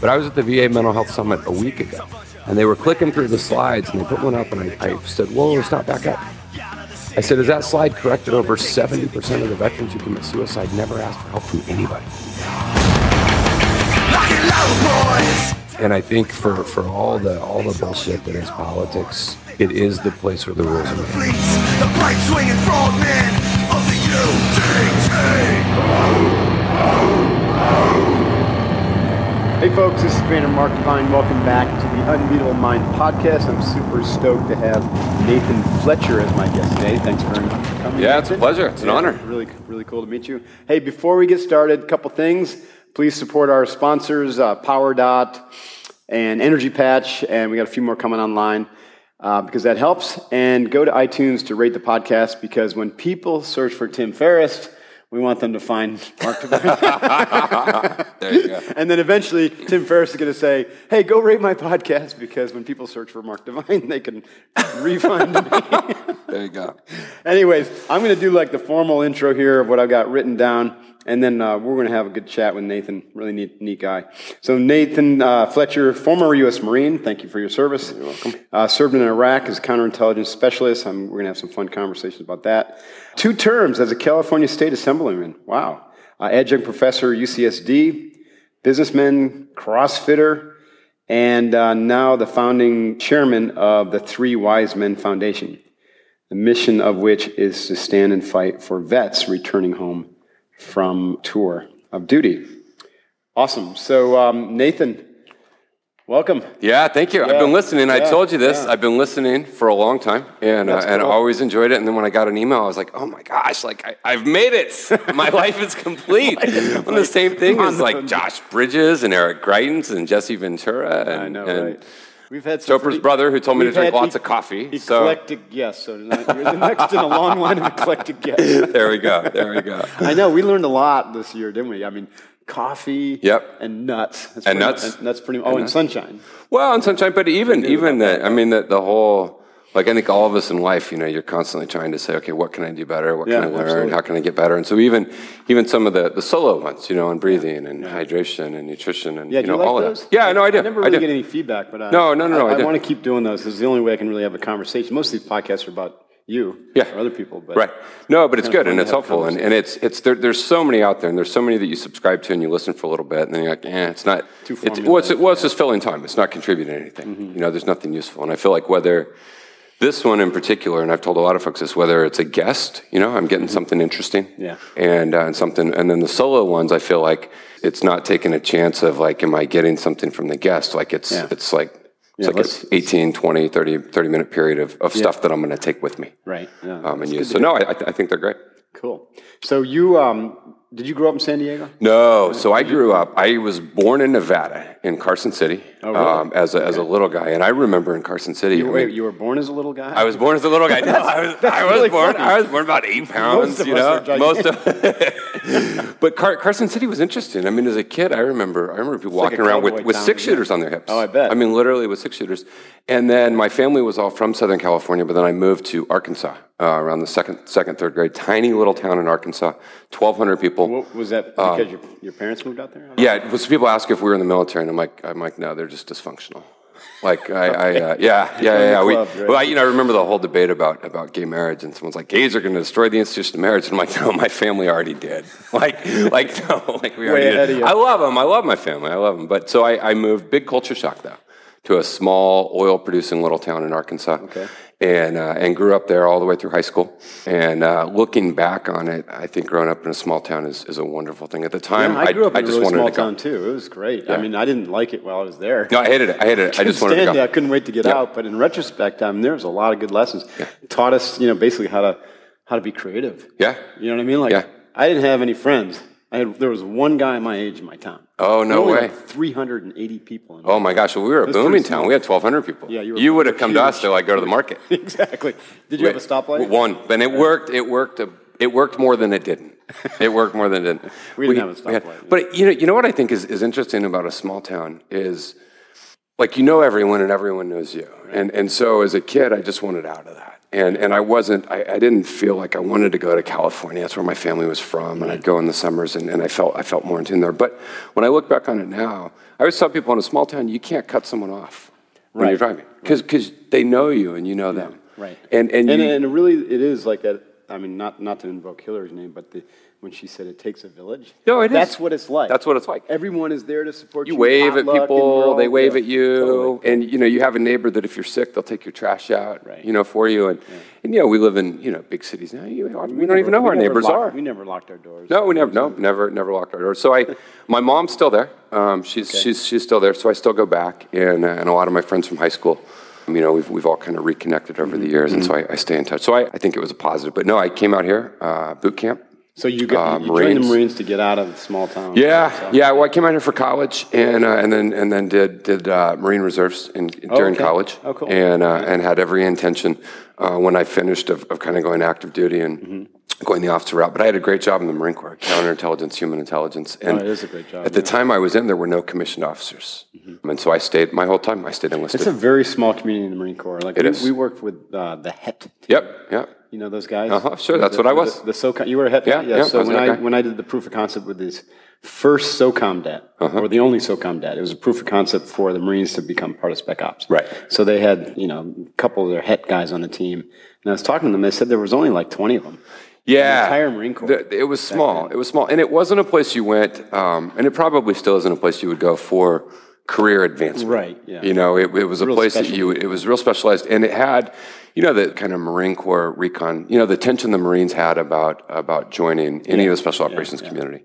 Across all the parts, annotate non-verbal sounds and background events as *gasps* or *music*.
But I was at the VA Mental Health Summit a week ago, and they were clicking through the slides, and they put one up, and I, I said, "Whoa, stop, back up." I said, "Is that slide correct that over 70% of the veterans who commit suicide never ask for help from anybody?" And I think for, for all the all the bullshit that is politics, it is the place where the rules are made. The bright swinging frogman of the UDT. Hey folks, this is Commander Mark Devine. Welcome back to the Unbeatable Mind podcast. I'm super stoked to have Nathan Fletcher as my guest today. Thanks very much for coming. Yeah, it's a pleasure. It's an honor. Really, really cool to meet you. Hey, before we get started, a couple things. Please support our sponsors, uh, PowerDot and Energy Patch, and we got a few more coming online uh, because that helps. And go to iTunes to rate the podcast because when people search for Tim Ferriss, we want them to find Mark *laughs* Devine. There you go. *laughs* And then eventually, Tim Ferriss is going to say, "Hey, go rate my podcast because when people search for Mark Devine, they can refund me." There you go. *laughs* Anyways, I'm going to do like the formal intro here of what I've got written down, and then uh, we're going to have a good chat with Nathan. Really neat, neat guy. So Nathan uh, Fletcher, former U.S. Marine. Thank you for your service. You're welcome. Uh, served in Iraq as a counterintelligence specialist. I'm, we're going to have some fun conversations about that. Two terms as a California State Assemblyman. Wow. Uh, adjunct professor UCSD, businessman, CrossFitter, and uh, now the founding chairman of the Three Wise Men Foundation, the mission of which is to stand and fight for vets returning home from tour of duty. Awesome. So, um, Nathan, welcome. Yeah, thank you. I've been listening. I told you this. yeah. I've been listening for a long time, and uh, and I always enjoyed it. And then when I got an email, I was like, oh my gosh, like I, I've made it. *laughs* My life is complete. On the same thing as like. Josh Bridges and Eric Greitens and Jesse Ventura and, I know, and right? We've had some Stoper's pretty- brother who told me to drink lots e- of coffee. So Eclectic guests. So tonight you're the next in a long line of eclectic guests. *laughs* there we go. There we go. I know we learned a lot this year, didn't we? I mean, coffee. Yep. And nuts. That's And pretty- nuts. and that's pretty. Oh, and sunshine. Well, and sunshine, but even even the, I mean, the, the whole, like I think all of us in life, you know, you're constantly trying to say, okay, what can I do better? What Yeah, can I learn? absolutely. How can I get better? And so even even some of the, the solo ones, you know, on breathing and hydration and nutrition and Yeah, you do know you like all those? of that. Yeah, no, I do. I never I really do. get any feedback, but uh, No, no, no, no, I I, do. want to keep doing those. This is the only way I can really have a conversation. Most of these podcasts are about you Yeah. or other people, but Right. No, but it's Kinda good and it's helpful and, and it's it's there, there's so many out there and there's so many that you subscribe to and you listen for a little bit and then you're like, eh, it's not. Too it's, well, it's, well, it's just filling time. It's not contributing anything. Mm-hmm. You know, there's nothing useful. And I feel like whether this one in particular, and I've told a lot of folks this, whether it's a guest, you know, I'm getting something interesting. Mm-hmm. Yeah. And uh, and something, and then the solo ones, I feel like it's not taking a chance of like, am I getting something from the guest? Like it's Yeah. it's like. It's Yeah, like an 18, 20, 30, 30 minute period of, of stuff that I'm going to take with me right. Yeah, um, and use. So no. I, I I think they're great. cool. So you um, did you grow up in San Diego? No, so I grew up. I was born in Nevada, in Carson City, Oh, really? um, as a, as a little guy, and I remember in Carson City. You, wait, you were born as a little guy. I was born as a little guy. *laughs* No, I was, I was really born. funny. I was born about eight pounds. of you know, most of. *laughs* *laughs* but Car- Carson City was interesting. I mean, as a kid, I remember. I remember people like walking a around with, with town, six yeah. shooters on their hips. Oh, I bet. I mean, literally with six shooters. And then my family was all from Southern California, but then I moved to Arkansas uh, around the second, second, third grade. Tiny little town in Arkansas, twelve hundred people. What, was that Um, because your, your parents moved out there? Yeah, it was people ask if we were in the military, and I'm like, I'm like, no, they're just dysfunctional. Like, I, I uh, yeah, *laughs* yeah, yeah, yeah. We, club, right? well, I, you know, I remember the whole debate about about gay marriage, and someone's like, gays are going to destroy the institution of marriage, and I'm like, no, my family already did. *laughs* Like, like no, *laughs* like we already ahead did. of you. I love them. I love my family. I love them. But so I, I moved. Big culture shock though. to a small oil producing little town in Arkansas. Okay. And, uh, and grew up there all the way through high school. And uh, looking back on it, I think growing up in a small town is, is a wonderful thing. At the time, Yeah, I grew up I in a just really wanted small to town too. It was great. I mean, I didn't like it while I was there. No, I hated it. I hated it. *laughs* I just wanted to go. it. I couldn't wait to get Yeah. out. But in retrospect, um, there was a lot of good lessons. Taught us, you know, basically how to how to be creative. Yeah. You know what I mean? Like, Yeah. I didn't have any friends. I had there was one guy my age in my town. Oh, no We way. had 380 people. In Oh my gosh, well, we were a booming town. We had 1,200 people. Yeah, you you would have come to us to like go to the market. *laughs* exactly. Did you have a stoplight? One, and it worked. It worked. It worked more than it didn't. *laughs* It worked more than it didn't. We didn't have a we had- stoplight. But you know, you know what I think is, is interesting about a small town is, like you know everyone and everyone knows you, and and so as a kid, I just wanted out of that, and and I wasn't. I, I didn't feel like I wanted to go to California. That's where my family was from, and I'd go in the summers, and, and I felt I felt more in tune there. But when I look back on it now, I always tell people in a small town, you can't cut someone off when Right. you're driving because they know you and you know them. Right. And and, and, you, and really, it is like that. I mean, not not to invoke Hillary's name, but the, when she said it takes a village. No, it is. That's what it's like. That's what it's like. Everyone is there to support you. you wave at potluck, and we're people, they wave yeah, at you, totally. and you know you have a neighbor that if you're sick, they'll take your trash out, Right. you know, for you. And and you know we live in you know big cities now. You, we don't even know who our neighbors locked- are. We never locked our doors. No, we never, no, never, never locked our doors. So I, *laughs* my mom's still there. Um, she's she's she's still there. So I still go back, and uh, and a lot of my friends from high school. You know, we've, we've all kind of reconnected over the Mm-hmm. years, and so I, I stay in touch. So I, I think it was a positive. But no, I came out here, uh, boot camp. So you, got, Uh, you joined the Marines. To get out of the small town. Yeah, So- yeah. Well, I came out here for college, and uh, and then and then did did uh, Marine Reserves in, during okay. college, Oh, cool. and uh, and had every intention uh, when I finished of, of kind of going active duty and Mm-hmm. going the officer route. But I had a great job in the Marine Corps, counterintelligence, human intelligence, and Oh, it is a great job, At the yeah. time I was in, there were no commissioned officers, and so I stayed my whole time. I stayed enlisted. Mm-hmm. It's a very small community in the Marine Corps. Like It we, is. we worked with uh, the HET. team. yep, yep. You know those guys? Uh-huh, sure, that's The- what I was. The, SOCOM. You were a HET. Yeah, guy? yeah, So when I guy. when I did the proof of concept with this first SOCOM DET, Uh-huh. or the only SOCOM DET, it was a proof of concept for the Marines to become part of Spec Ops. Right. So they had you know a couple of their HET guys on the team, and I was talking to them. They said there was only like twenty of them. Yeah, entire Marine Corps The- it was small. It was small, and it wasn't a place you went, um, and it probably still isn't a place you would go for career advancement. Right, yeah. You know, it, it was a Real place that you. It was real specialized, and it had, you know, the kind of Marine Corps recon. You know, the tension the Marines had about about joining any of the special operations community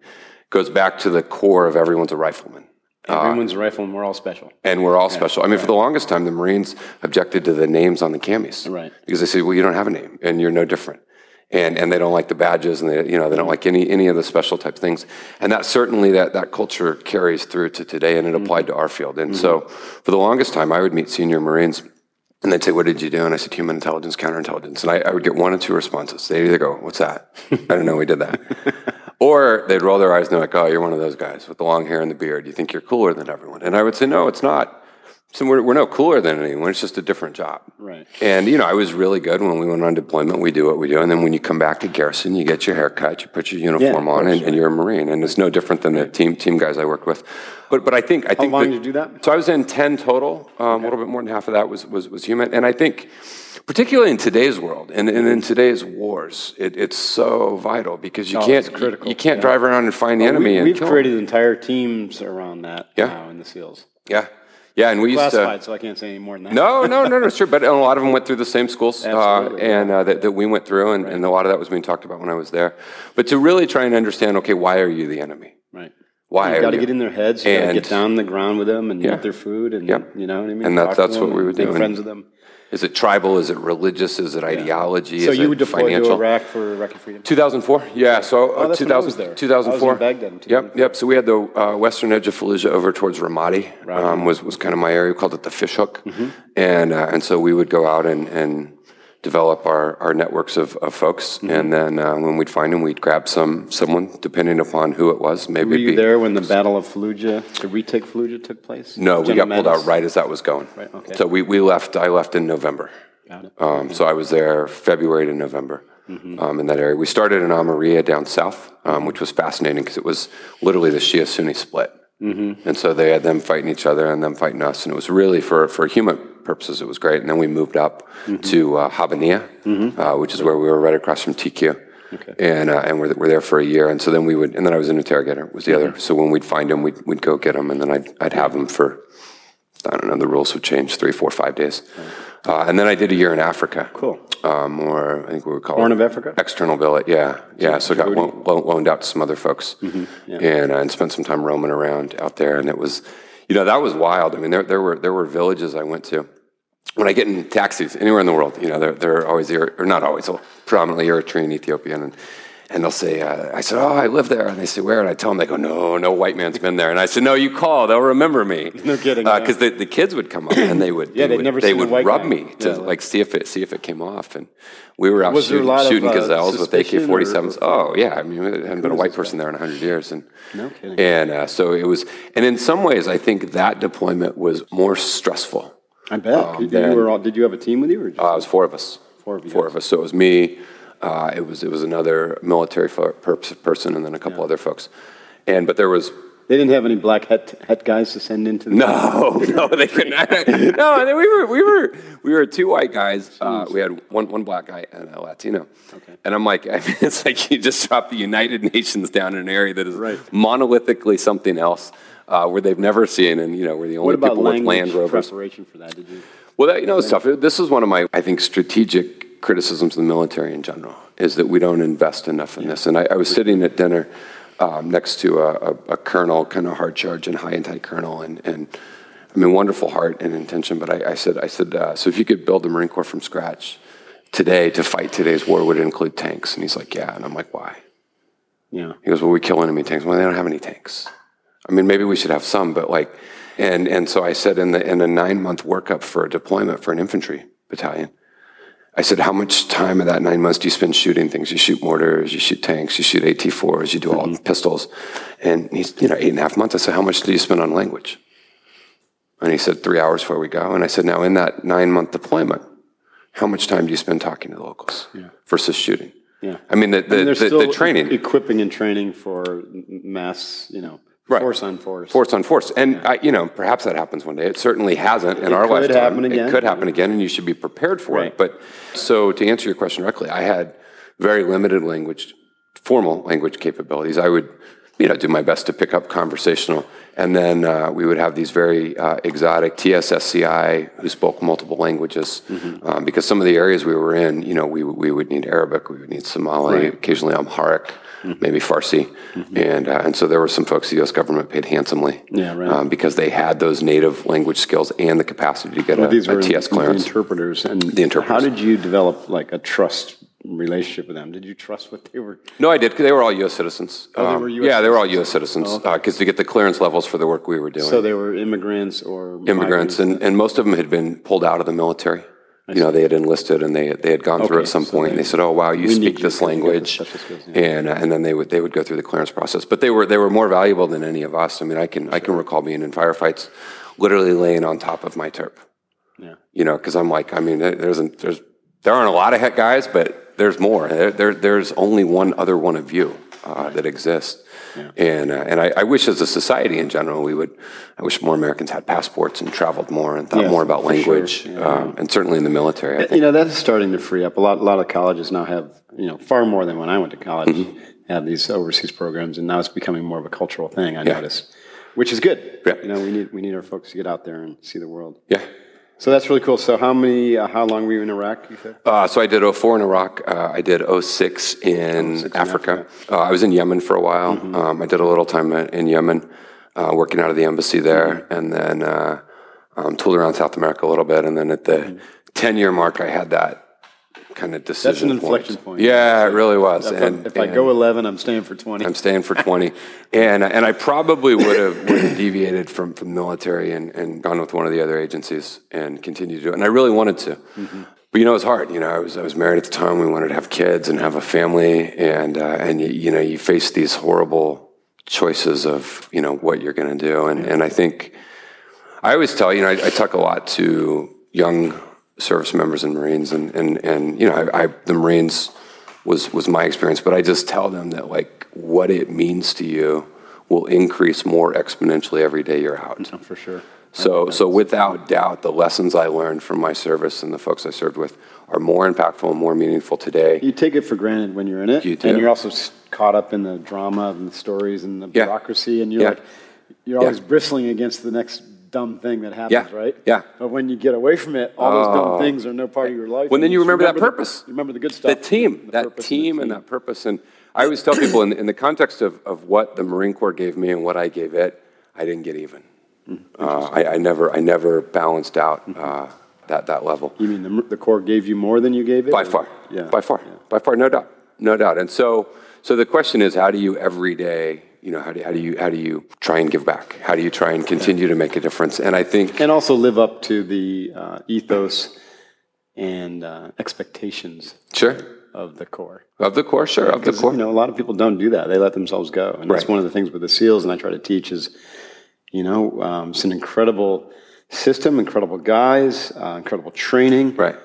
goes back to the core of everyone's a rifleman. Everyone's a rifleman. We're all special. And we're all special. I mean, for the longest time, the Marines objected to the names on the camis, Right. Because they said, "Well, you don't have a name, and you're no different." And, and they don't like the badges, and they, you know they don't like any any of the special type things. And that certainly that that culture carries through to today, and it mm-hmm. applied to our field. And mm-hmm. so, for the longest time, I would meet senior Marines, and they'd say, "What did you do?" And I said, "Human intelligence, counterintelligence." And I, I would get one or two responses. They'd either go, "What's that?" I don't know. We did that. *laughs* Or they'd roll their eyes and they're like, "Oh, you're one of those guys with the long hair and the beard. You think you're cooler than everyone?" And I would say, "No, it's not. So we're, we're no cooler than anyone. It's just a different job." Right. And you know, I was really good when we went on deployment. We do what we do, and then when you come back to garrison, you get your hair cut, you put your uniform of on, and, and you're a Marine. And it's no different than the team team guys I worked with. But but I think I think long that- did you do that? So I was in ten total. Um, A little bit more than half of that was was was human. And I think. Particularly in today's world and, and in today's wars, it, it's so vital because you Oh, can't critical, you can't yeah. drive around and find the enemy we, and we've kill 'em. created entire teams around that Yeah. now in the SEALs. yeah yeah and we used to Classified, so I can't say any more than that. No, no, no, no, sure. But a lot of them went through the same schools, uh, and uh, that, that we went through, and, and a lot of that was being talked about when I was there. But to really try and understand, okay, why are you the enemy? Right. Why You got to get in their heads. You got to And- get down on the ground with them and Yeah. eat their food, and Yeah. you know what I mean. And that- that's what we were doing. friends with them. Is it tribal? Is it religious? Is it ideology? So is you it would deploy financial? to Iraq for Iraqi freedom. 2004, yeah. So Oh, uh, that's when I 2000, was there. I was in 2004. Baghdad in Yep, 2004. yep. So we had the uh, western edge of Fallujah over towards Ramadi. Right. Um, was was kind of my area. We called it the fishhook, Mm-hmm. and uh, and so we would go out and and develop our, our networks of, of folks, Mm-hmm. and then uh, when we'd find them, we'd grab some someone depending upon who it was. Maybe Were you be, there when the Battle of Fallujah, the retake Fallujah took place? No, we General got pulled out right as that was going. Right, okay. So we, we left. I left in November. Got it. Um, so I was there February to November Mm-hmm. um, in that area. We started in Amaria down south, um, which was fascinating because it was literally the Shia Sunni split. Mm-hmm. And so they had them fighting each other and them fighting us. And it was really, for, for human purposes, it was great. And then we moved up Mm-hmm. to uh, Habbaniyah, uh, which is where we were right across from TQ. Okay. And, uh, and we're, we're there for a year. And so then we would, and then I was an interrogator, was the Mm-hmm. other. So when we'd find them, we'd, we'd go get them, and then I'd, I'd have them for I don't know, the rules would change three, four, five days. Uh, and then I did a year in Africa. Cool. Um, or I think we would call Horn it of Africa? External billet, yeah, yeah. So I got lo- lo- loaned out to some other folks, Mm-hmm. and uh, and spent some time roaming around out there. And it was, you know, that was wild. I mean, there there were there were villages I went to. When I get in taxis anywhere in the world, you know, they're they're always or not always, so predominantly Eritrean, Ethiopian, and and they'll say, uh, I said, oh, I live there, and they say, where? And I tell them, they go, no, no white man's been there. And I said, no, you call, they'll remember me. *laughs* No kidding. Because the, the kids would come up and they would, *coughs* Yeah, they would, they would rub guy. me to Yeah. like see if it see if it came off. And we were out Was a shooting, of, uh, gazelles with AK suspicion 47s. Oh yeah, I mean, there hadn't been a white person there in hundred years, and No kidding. and uh, so it was. And in some ways, I think that deployment was more stressful. I bet. you, then- were all, did you have a team with you? Or just, Uh, it was four of us. Four of you Four guys. of us. So it was me. Uh, it was it was another military fo- pers- person, and then a couple other folks. And but there was they didn't have any black het, het guys to send into the. no, *laughs* no, they couldn't. *laughs* no, we were we were we were two white guys. Uh, we had one one black guy and a Latino. Okay. And I'm like, I *laughs* mean, it's like you just dropped the United Nations down in an area that is Right. monolithically something else, uh, where they've never seen, and you know, we're the only people with Land Rovers. preparation for that? Did you? Well, that, you know, it's tough. This is one of my, I think, strategic criticisms of the military in general is that we don't invest enough in this. And I, I was sitting at dinner um, next to a, a, a colonel, kind of hard charge and high intake colonel, and, and I mean, wonderful heart and intention. But I, I said, I said, uh, so if you could build the Marine Corps from scratch today to fight today's war, would it include tanks? And he's like, yeah. And I'm like, why? Yeah. He goes, well, we kill enemy tanks. Well, they don't have any tanks. I mean, maybe we should have some, but like, and and so I said in the in a nine month workup for a deployment for an infantry battalion, I said, how much time of that nine months do you spend shooting things? You shoot mortars, you shoot tanks, you shoot AT4s, you do all the pistols, and he's you know eight and a half months. I said, how much do you spend on language? And he said, three hours before we go. And I said, now in that nine month deployment, how much time do you spend talking to the locals versus shooting? Yeah. I mean, the, the, I mean, the, the training. equipping and training for mass, you know, Right. force on force. force on force. And I, you know, perhaps that happens one day. It certainly hasn't in It our could lifetime. happen again. It could happen again, and you should be prepared for Right. it. But so to answer your question directly, I had very limited language, formal language capabilities. I would, you know, do my best to pick up conversational, and then uh, we would have these very uh, exotic TSSCI who spoke multiple languages, Mm-hmm. um, because some of the areas we were in, you know, we we would need Arabic, we would need Somali, occasionally Amharic. Mm-hmm. Maybe Farsi, and uh, and so there were some folks the U.S. government paid handsomely, Yeah, right. um, because they had those native language skills and the capacity to get Well, a, these a were TS the interpreters. And The interpreters. How did you develop like a trust relationship with them? Did you trust what they were? No, I did. they were all U.S. citizens. Oh, they Um, were US yeah, they were all U.S. citizens because to get the clearance levels for the work we were doing. So they were immigrants or immigrants, and, and most of them had been pulled out of the military. You know, they had enlisted and they they had gone through at some so point. they- and they said, "Oh, wow, you speak this you language," skills, yeah. and uh, and then they would they would go through the clearance process. But they were they were more valuable than any of us. I mean, I can I can recall being in firefights, literally laying on top of my terp. Yeah. You know, because I'm like, I mean, there- there's a, there's there aren't a lot of HET guys, but there's more. There, there there's only one other one of you uh, that exists. And uh, and I, I wish, as a society in general, we would. I wish more Americans had passports and traveled more and thought Yeah, more about for sure. language, Yeah. um, and certainly in the military. I You know, that's starting to free up. A lot, a lot of colleges now have, you know, far more than when I went to college, Mm-hmm. have these overseas programs, and now it's becoming more of a cultural thing. I Yeah. noticed, which is good. Yeah. You know, we need we need our folks to get out there and see the world. Yeah. So that's really cool. So how many, uh, how long were you in Iraq? You said? Uh, so I did 04 in Iraq. Uh, I did 06 in 06 in Africa. Uh, I was in Yemen for a while. Um, I did a little time in Yemen, uh, working out of the embassy there, and then uh, um, tooled around South America a little bit. And then at the 10 year mark, I had that kind of decision. That's an inflection point. Yeah, it really was. If, I, And- if I go 11, I'm staying for 20. I'm staying for 20. *laughs* and and I probably would have, would have deviated from, from military and, and gone with one of the other agencies and continued to do it. And I really wanted to. But you know, it was hard. You know, I was I was married at the time. We wanted to have kids and have a family, and uh, and you, you know, you face these horrible choices of you know what you're going to do. And and I think I always tell you know I, I talk a lot to young service members and Marines, and and and you know I, I the Marines was was my experience, but I just tell them that like what it means to you will increase more exponentially every day you're out. Oh, for sure. So, so without doubt, the lessons I learned from my service and the folks I served with are more impactful and more meaningful today. You take it for granted when you're in it, You do. and you're also caught up in the drama and the stories and the Yeah. bureaucracy, and you're Yeah. like, you're always Yeah. bristling against the next dumb thing that happens, Yeah, right? yeah. But when you get away from it, all those Oh. dumb things are no part of your life. Well, then and you just remember that the- purpose. you remember the good stuff. The team, the that team the and that purpose. And I always tell people in, in the context of, of what the Marine Corps gave me and what I gave it, I didn't get even. Hmm, Uh, I, I never, I never balanced out uh, that, that level. You mean the, the Corps gave you more than you gave it? By or- far, Yeah. by far, yeah. by far, no doubt, no doubt. And so, so the question is, how do you every day, you know, how do, how do you how do you try and give back? How do you try and continue to make a difference? And I think, And also live up to the uh, ethos and uh, expectations sure, of the Corps. of the core, sure, of the core, you know, a lot of people don't do that. They let themselves go. And that's one of the things with the SEALs, and I try to teach is, you know, um, it's an incredible system, incredible guys, uh, incredible training. right?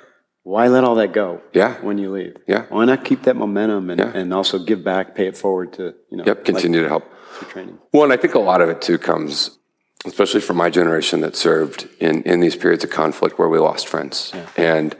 Why let all that go? Yeah. When you leave. Yeah. Why not keep that momentum and, Yeah. and also give back, pay it forward to, you know, Yep, continue to help. like training. Well, and I think a lot of it too comes, especially from my generation that served in, in these periods of conflict where we lost friends. And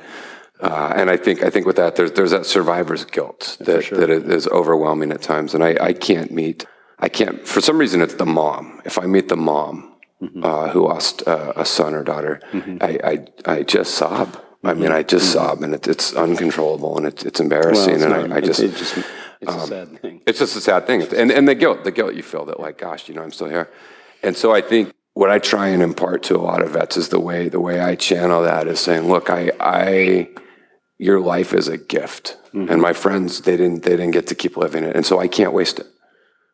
uh, and I think I think with that there's there's that survivor's guilt that, sure. that is overwhelming at times. And I, I can't meet I can't for some reason it's the mom. If I meet the mom Mm-hmm. uh, who lost uh, a son or daughter, I, I I just sob. I mean, I just sob, and it's it's uncontrollable, and it's it's embarrassing, Mm-hmm. Well, it's and not- I, I it's- just um, it just, it's a sad thing. it's just a sad thing. And, and the guilt, the guilt you feel that like, gosh, you know, I'm still here. And so I think what I try and impart to a lot of vets is the way, the way I channel that is saying, look, I, I, your life is a gift. Mm-hmm. And my friends, they didn't, they didn't get to keep living it. And so I can't waste it.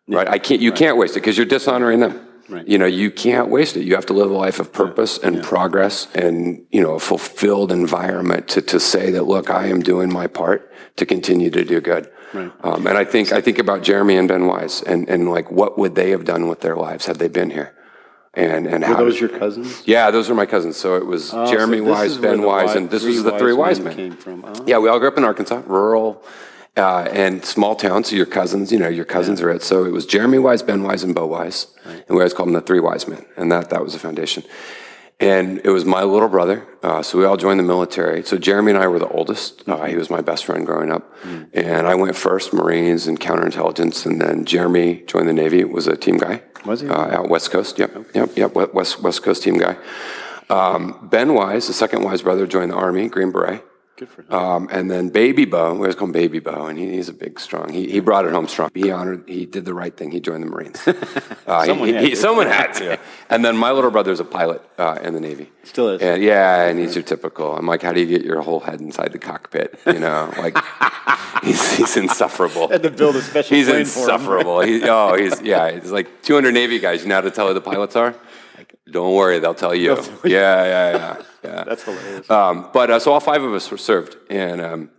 Right. I can't, you can't waste it because you're dishonoring them. Right. You know, you can't waste it. You have to live a life of purpose and progress and, you know, a fulfilled environment to, to say that, look, I am doing my part to continue to do good. Right. Um, and I think, I think about Jeremy and Ben Wise and, and like, what would they have done with their lives had they been here? And, and Were how, those your cousins? yeah, those are my cousins. So it was Oh, Jeremy this Wise, Ben Wise, and this was the three wise wise men men. came from. Oh. Yeah, we all grew up in Arkansas, rural, uh, and small towns. So your cousins, you know, your cousins are it. So it was Jeremy Wise, Ben Wise, and Bo Wise, and we always called them the three wise men, and that that was the foundation. And it was my little brother, uh, so we all joined the military. So Jeremy and I were the oldest. Uh, he was my best friend growing up, and I went first, Marines and counterintelligence, and then Jeremy joined the Navy. Was a team guy. Was he? uh, out West Coast? Yep, yep, yep. West West Coast team guy. Um, ben Wise, the second Wise brother, joined the Army, Green Beret. Good for him. Um, and then Baby Bo, we always call him Baby Bo, and he, he's a big, strong. He, he brought it home strong. He honored, he did the right thing. He joined the Marines. *laughs* Uh, Someone he, had he- to. someone had to. And then my little brother's a pilot uh, in the Navy. Still is. And yeah, and he's your typical. I'm like, how do you get your whole head inside the cockpit? You know, like *laughs* he's, he's insufferable. Had to build a special He's plane for him. insufferable. He, oh, he's yeah. He's like 200 Navy guys. You know how to tell who the pilots are? Don't worry, they'll tell you. Yeah, yeah, yeah, yeah. That's hilarious. Um, but uh, so all five of us were served, and um,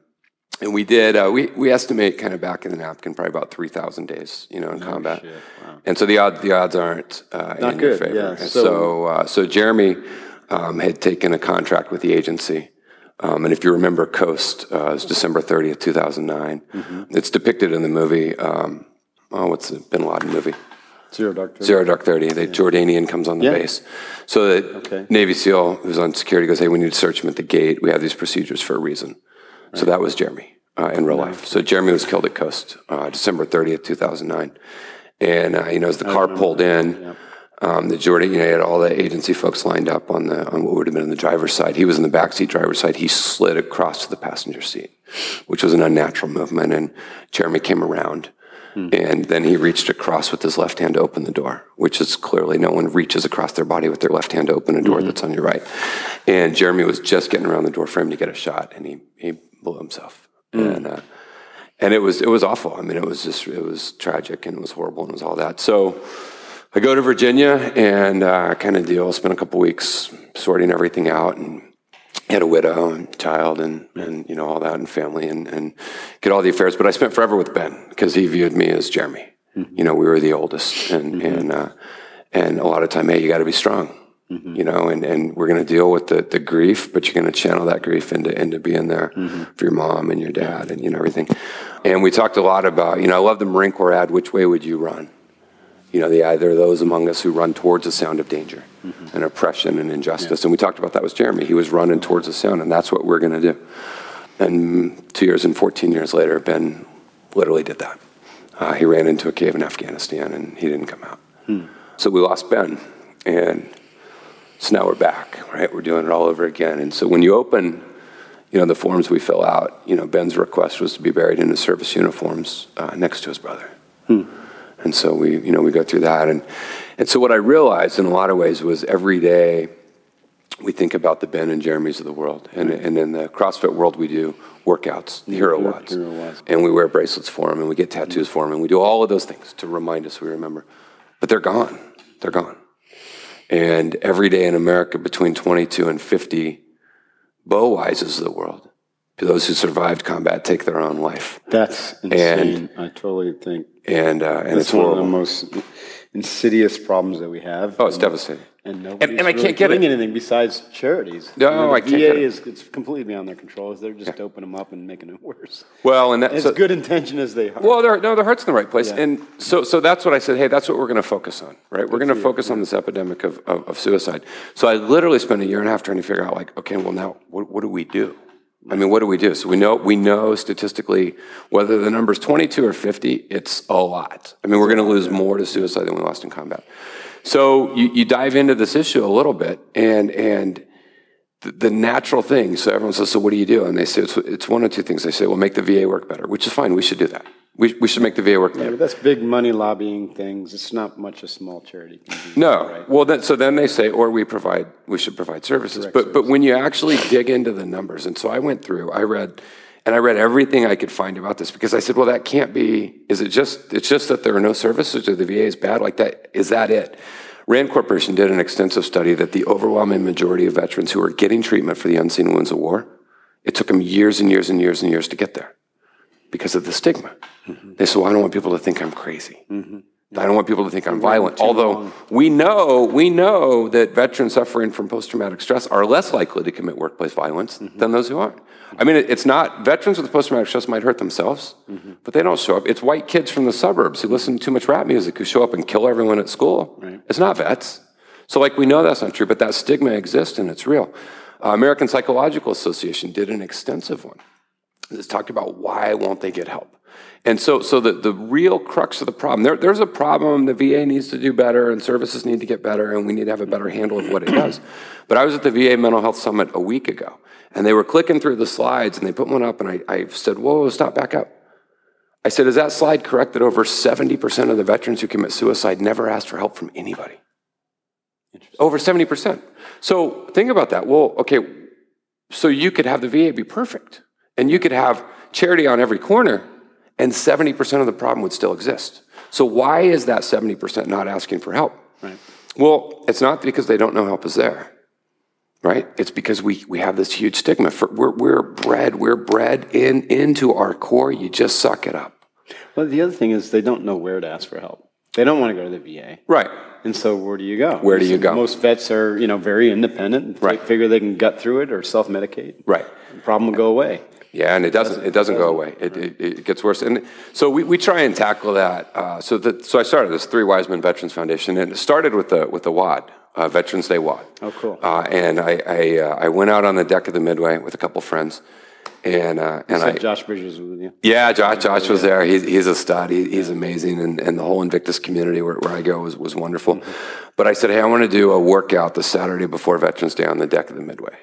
and we did. Uh, we we estimate kind of back in the napkin probably about three thousand days, you know, in combat. wow. And so the odds the odds aren't uh, Not in your good, favor. yeah. So- so uh, so Jeremy um, had taken a contract with the agency. Um, and if you remember Khost, uh, it was December 30th, 2009. Mm-hmm. It's depicted in the movie, um, oh, what's the Bin Laden movie? Zero Dark Thirty. Zero Dark Thirty. The Jordanian comes on the Yeah. base. So the Okay. Navy SEAL who's on security goes, "Hey, we need to search him at the gate. We have these procedures for a reason." So that was Jeremy uh, in real life. So Jeremy was killed at Khost, uh, December thirtieth, two thousand nine. And uh, you know, as the car pulled in, um, the Jordan, you know, he had all the agency folks lined up on the on what would have been on the driver's side. He was in the backseat driver's side. He slid across to the passenger seat, which was an unnatural movement. And Jeremy came around. And then he reached across with his left hand to open the door, which is clearly no one reaches across their body with their left hand to open a door that's on your right. And Jeremy was just getting around the door frame to get a shot, and he, he blew himself. And uh, and it was it was awful. I mean, it was just it was tragic and it was horrible and it was all that. So I go to Virginia and uh, kind of deal. Spend a couple weeks sorting everything out and had a widow and child and, and you know all that and family and, and get all the affairs. But I spent forever with Ben because he viewed me as Jeremy. Mm-hmm. You know, we were the oldest and mm-hmm. and uh, and a lot of time, hey, you got to be strong. Mm-hmm. You know, and, and we're going to deal with the, the grief, but you're going to channel that grief into into being there for your mom and your dad and you know everything. And we talked a lot about, you know, I love the Marine Corps ad. Which way would you run? You know, the either of those among us who run towards the sound of danger and oppression and injustice. And we talked about that was Jeremy. He was running towards the sound, and that's what we're going to do. And two years and 14 years later, Ben literally did that. Uh, he ran into a cave in Afghanistan, and he didn't come out. So we lost Ben, and So now we're back, right? We're doing it all over again. And so when you open, you know, the forms we fill out, you know, Ben's request was to be buried in his service uniforms uh, next to his brother. And so we, you know, we go through that. And, and so what I realized in a lot of ways was every day we think about the Ben and Jeremys of the world. And, and in the CrossFit world, we do workouts, the hero Hero- WODs. hero WODs. And we wear bracelets for them and we get tattoos for them and we do all of those things to remind us we remember. But they're gone. They're gone. And every day in America, between 22 and 50 Bo Wises of the world, those who survived combat take their own life. That's insane. I totally think And, uh, and that's it's one of the most insidious problems that we have. oh, it's devastating. And nobody's and I really can't get it. anything besides charities. No, You know, the I can't VA get it. is completely beyond their control. They're just doping them up and making it worse. Well, and that, As so- good intention as they are. Well, they're, no, their heart's in the right place, Yeah. and so so that's what I said. Hey, that's what we're going to focus on, right? We're going to focus on this epidemic of, of, of suicide. So I literally spent a year and a half trying to figure out, like, okay, well now, what, what do we do? I mean, what do we do? So we know we know statistically whether the number is 22 or 50, it's a lot. I mean, we're going to lose more to suicide than we lost in combat. So you, you dive into this issue a little bit, and and the, the natural thing. So everyone says, "So what do you do?" And they say, "It's, it's one of two things." They say, "Well, make the VA work better," which is fine. We should do that. We, we should make the VA work Yeah, that's big money lobbying things. It's not much a small charity can do. No. right? Well, then, so then they say, or we provide, we should provide services. But, but when you actually dig into the numbers, and so I went through, I read, and I read everything I could find about this because I said, well, that can't be, is it just, it's just that there are no services or the VA is bad like that? Is that it? Rand Corporation did an extensive study that the overwhelming majority of veterans who are getting treatment for the unseen wounds of war, it took them years and years and years and years to get there because of the stigma. They said, well, I don't want people to think I'm crazy. I don't want people to think I'm violent. Although we know, we know that veterans suffering from post-traumatic stress are less likely to commit workplace violence than those who aren't. I mean, it's not, veterans with post-traumatic stress might hurt themselves, but they don't show up. It's white kids from the suburbs who listen to too much rap music who show up and kill everyone at school. It's not vets. So, like, we know that's not true, but that stigma exists and it's real. Uh, American Psychological Association did an extensive one that's talked about why won't they get help. And so, so the, the real crux of the problem, there, there's a problem, the VA needs to do better and services need to get better and we need to have a better handle of what it does. But I was at the VA Mental Health Summit a week ago and they were clicking through the slides and they put one up and I, I said, whoa, whoa, stop, back up. I said, is that slide correct that over 70% of the veterans who commit suicide never asked for help from anybody? Over 70%. So think about that. Well, okay, so you could have the VA be perfect, and you could have charity on every corner, and 70% of the problem would still exist. So why is that 70% not asking for help? Right. Well, it's not because they don't know help is there, right? It's because we, we have this huge stigma. For, we're, we're bred, we're bred in, into our core. You just suck it up. Well, the other thing is they don't know where to ask for help. They don't want to go to the VA. Right. And so where do you go? Where do you go? Most vets are, you know, very independent. Right. Figure they can gut through it or self-medicate. Right. The problem will go away. Yeah, and it doesn't. It doesn't go away. It, it, it gets worse. And so we, we try and tackle that. Uh, so that so I started this Three Wise Men Veterans Foundation, and it started with the with the WOD, uh, Veterans Day WOD. Oh, cool. Uh, and I I, uh, I went out on the deck of the Midway with a couple friends, and uh, and I Josh Bridges was with you. yeah, Josh, Josh was there. He's, he's a stud. He, he's amazing. And, and the whole Invictus community where, where I go was, was wonderful. But I said, hey, I want to do a workout the Saturday before Veterans Day on the deck of the Midway.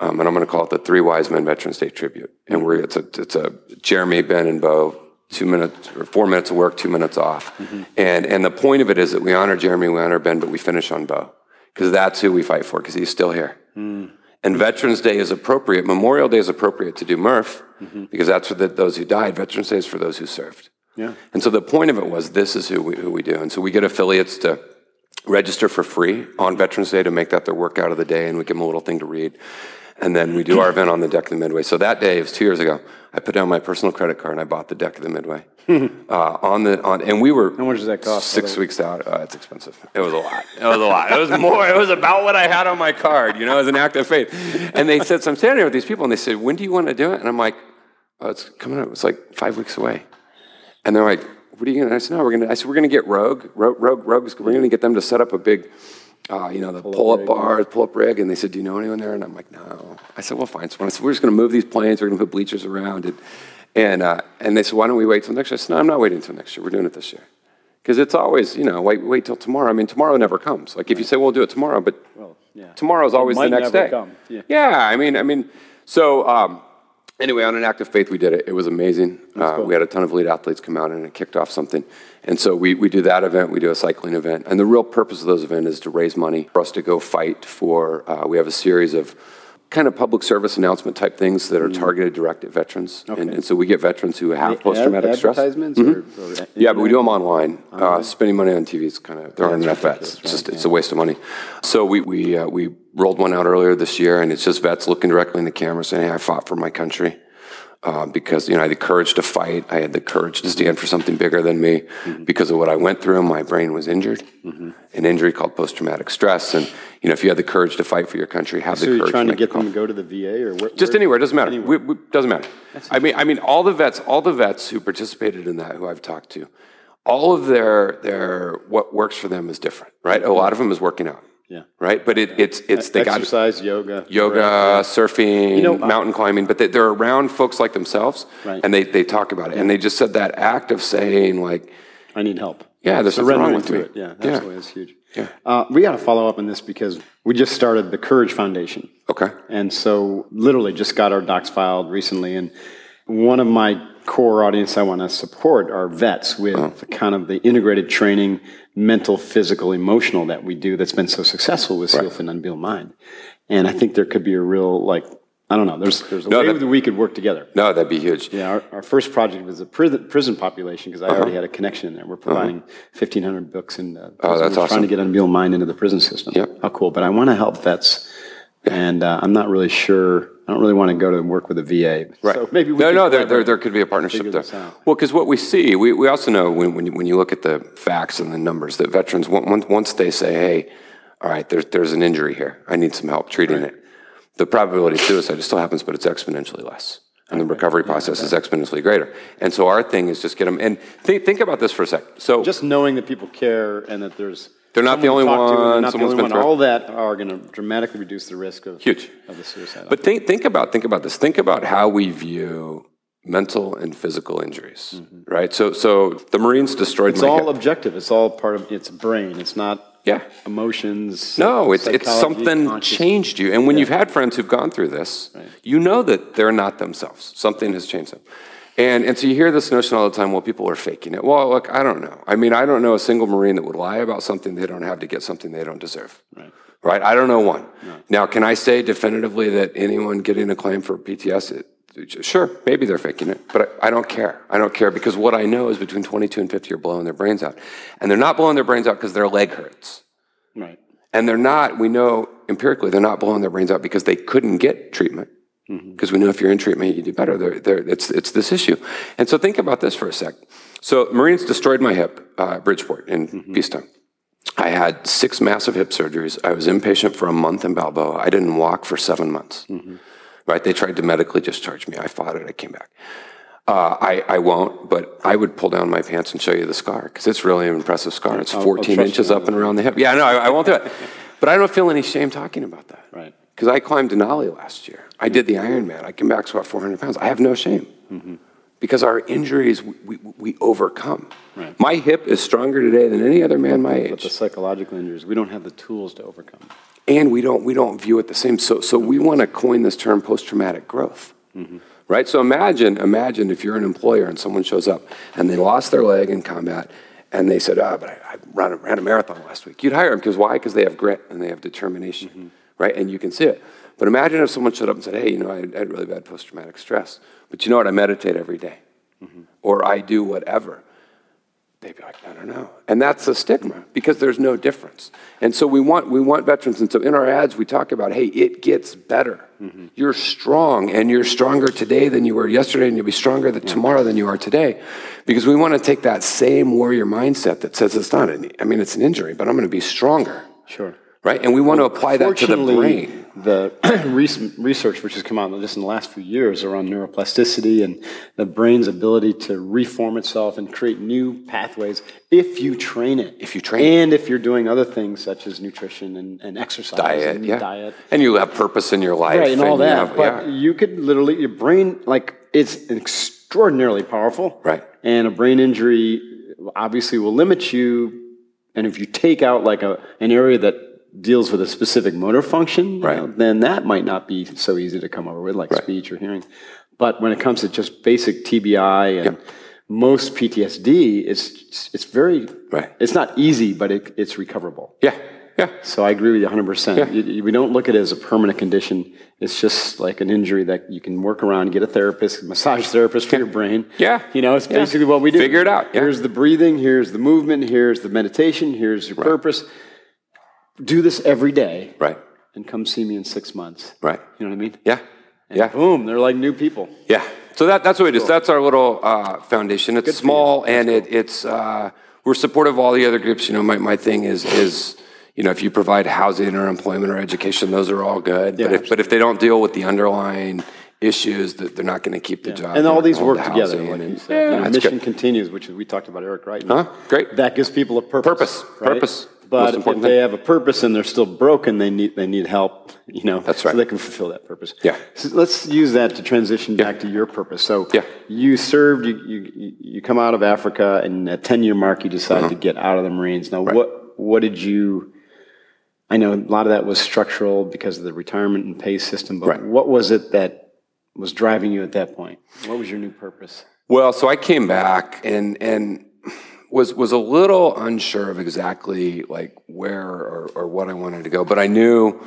Um, and I'm going to call it the Three Wise Men Veterans Day Tribute. And we're, it's, a, it's a Jeremy, Ben, and Bo, two minutes or four minutes of work, two minutes off. Mm-hmm. And, and the point of it is that we honor Jeremy, we honor Ben, but we finish on Bo. Because that's who we fight for, because he's still here. Mm. And Veterans Day is appropriate. Memorial Day is appropriate to do Murph mm-hmm. because that's for the, those who died. Veterans Day is for those who served. Yeah. And so the point of it was this is who we, who we do. And so we get affiliates to register for free on Veterans Day to make that their workout of the day, and we give them a little thing to read. And then we do our event on the deck of the Midway. So that day, it was two years ago, I put down my personal credit card and I bought the deck of the Midway. *laughs* uh, on the on, and we were How much does that cost, Six weeks out. Uh, it's expensive. It was a lot. It was a lot. It was more. It was about what I had on my card. You know, as an act of faith. And they said, so I'm standing there with these people, and they said, when do you want to do it? And I'm like, oh, it's coming up. It's like five weeks away. And they're like, what are you going to? I said, no, we're going to. I said, we're going to get Rogue. Rogue, Rogue, Rogue's. We're going to get them to set up a big. Uh, you know, the pull-up rig. bars, pull-up rig, and they said, "Do you know anyone there?" And I'm like, "No." I said, "Well, fine." So I said, "We're just going to move these planes. We're going to put bleachers around it," and uh, and they said, "Why don't we wait till next year?" I said, "No, I'm not waiting until next year. We're doing it this year." Because it's always, you know, wait, wait till tomorrow. I mean, tomorrow never comes. Like if you say, "We'll do it tomorrow," but Yeah. Tomorrow is always the next day. come. Yeah. I mean, I mean, so um, anyway, on an act of faith, we did it. It was amazing. Uh, cool. We had a ton of elite athletes come out and it kicked off something. And so we, we do that event, we do a cycling event. And the real purpose of those events is to raise money for us to go fight for. Uh, we have a series of kind of public service announcement type things that are targeted direct at veterans. And, and so we get veterans who have post traumatic stress. Advertisements Mhm. or, or Yeah, but we do them online. Uh, spending money on TV is kind of there aren't enough vets. It's just it's a waste of money. So we we uh, we rolled one out earlier this year, and it's just vets looking directly in the camera saying, "Hey, I fought for my country." Uh, because you know I had the courage to fight, I had the courage to stand for something bigger than me. Mm-hmm. Because of what I went through, my brain was injured, an injury called post-traumatic stress. And you know, if you have the courage to fight for your country, have So the you're courage trying to get them to go to the VA or where, Just where- anywhere, it doesn't matter. Anywhere. We, we, doesn't matter. I mean, I mean, all the vets, all the vets who participated in that, who I've talked to, all of their their what works for them is different, right? A lot of them is working out, Yeah. right? But it, it's it's they got Exercise, yoga. yoga, surfing, know, uh, mountain climbing, but they, they're around folks like themselves, Right. and they they talk about it, and they just said that act of saying like, I need help. Yeah, there's something wrong with to me. it. Yeah, Yeah. absolutely. That's huge. Yeah. Uh, we got to follow up on this because we just started the Courage Foundation. okay, And so, literally, just got our docs filed recently. And one of my core audience I want to support are vets with Uh-huh. kind of the integrated training, mental, physical, emotional that we do that's been so successful with SEAL Fit Unbeatable Mind. And I think there could be a real, like, I don't know, there's, there's a No, way that- that we could work together. no, that'd be huge. Yeah, our, our first project was a prison, prison population because I Uh-huh. already had a connection in there. We're providing 1,500 books and uh, Oh, that's trying to get Unbeatable Mind into the prison system. Yep. How cool! But I want to help vets, and uh, I'm not really sure. I don't really want to go to work with a VA. Right. So maybe we no, no, there, there, there could be a partnership there. Well, because what we see, we, we also know when, when, you, when you look at the facts and the numbers that veterans, once, once they say, hey, all right, there's, there's an injury here, I need some help treating it, the probability of suicide still happens, but it's exponentially less. And the recovery process is exponentially greater. And so our thing is just get them, and think, think about this for a sec. So Just knowing that people care and that there's They're not the only talk to and they're one, not the only been one. through- All that are going to dramatically reduce the risk of Huge. of the suicide. But think, think about think about this. Think about how we view mental and physical injuries, right? So so the Marines destroyed Mm-hmm. it's all hip. objective. It's all part of it's brain. It's not Yeah. emotions. No, it's it's something changed you. And when you've had friends who've gone through this, you know that they're not themselves. Something has changed them. And and so you hear this notion all the time, well, people are faking it. Well, look, I don't know. I mean, I don't know a single Marine that would lie about something they don't have to get something they don't deserve. Right. Right? I don't know one. Now, can I say definitively that anyone getting a claim for PTS, it, Sure, maybe they're faking it, but I, I don't care. I don't care because what I know is between 22 and 50 are blowing their brains out. And they're not blowing their brains out because their leg hurts. Right. And they're not, we know empirically, they're not blowing their brains out because they couldn't get treatment. Because we know if you're in treatment, you do better. They're, they're, it's, it's this issue. And so think about this for a sec. So Marines destroyed my hip, uh, Bridgeport in peacetime. I had six massive hip surgeries. I was inpatient for a month in Balboa. I didn't walk for seven months. Right? They tried to medically discharge me. I fought it. I came back. Uh, I, I won't, but I would pull down my pants and show you the scar because it's really an impressive scar. It's 14 trust inches up and around the hip. Yeah, no, I, I won't do it. *laughs* But I don't feel any shame talking about that. Right. Because I climbed Denali last year. I did the Ironman. I came back squat 400 pounds. I have no shame. Mm-hmm. Because our injuries, we, we, we overcome. Right. My hip is stronger today than any other man my age. But the psychological injuries, we don't have the tools to overcome. And we don't, we don't view it the same. So, so we want to coin this term post-traumatic growth. Mm-hmm. Right? So imagine, imagine if you're an employer and someone shows up and they lost their leg in combat and they said, ah, but I, I ran, a, ran a marathon last week. You'd hire them because why? Because they have grit and they have determination, mm-hmm. Right? And you can see it. But imagine if someone showed up and said, hey, you know, I had, really bad post-traumatic stress, but you know what? I meditate every day, mm-hmm. or I do whatever. They'd be like, I don't know. And that's the stigma because there's no difference. And so we want, we want veterans. And so in our ads, we talk about, hey, it gets better. Mm-hmm. You're strong and you're stronger today than you were yesterday and you'll be stronger tomorrow than you are today. Because we want to take that same warrior mindset that says it's not, an, I mean, it's an injury, but I'm going to be stronger. Sure. Right? And we want to apply that to the brain. The *clears throat* recent research which has come out just in the last few years around neuroplasticity and the brain's ability to reform itself and create new pathways if you train it. If you train it. And if you're doing other things such as nutrition and, and exercise Diet, and yeah. diet. And you have purpose in your life. Right, and all you that. have- but yeah. you could literally, your brain, like, it's extraordinarily powerful. Right. And a brain injury obviously will limit you. And if you take out like a, an area that deals with a specific motor function, you Right. know, then that might not be so easy to come over with, like speech or hearing. But when it comes to just basic TBI and most PTSD, it's it's very Right. It's not easy, but it, it's recoverable. Yeah, yeah. So I agree with you 100%. Yeah. You- we don't look at it as a permanent condition. It's just like an injury that you can work around, get a therapist, a massage therapist for your brain. Yeah. You know, it's Yeah. basically what we do. Figure it out, yeah. Here's the breathing, here's the movement, here's the meditation, here's your purpose. Do this every day Right, and come see me in six months. right. You know what I mean? Yeah, yeah. Boom, they're like new people. Yeah. So that, that's what it is. That's our little uh, foundation. It's small and it, it's uh, we're supportive of all the other groups. You know, my, my thing is is you know if you provide housing or employment or education, those are all good. Yeah, but if but if they don't deal with the underlying issues, that they're not going to keep the job. And all these work gonna together. Like and- you said. You know, mission good. continues, which is, we talked about Eric, right? Huh? Great. That gives people a purpose. Purpose. right? Purpose. But if they have a purpose and they're still broken, they need they need help. You know, That's So right. they can fulfill that purpose. Yeah. So let's use that to transition back to your purpose. So Yeah. you served. You, you you come out of Africa, and at ten year mark, you decided Uh-huh. to get out of the Marines. Now, what what did you? I know a lot of that was structural because of the retirement and pay system. But Right. what was it that was driving you at that point? What was your new purpose? Well, so I came back and and was was a little unsure of exactly like where or, or what I wanted to go, but I knew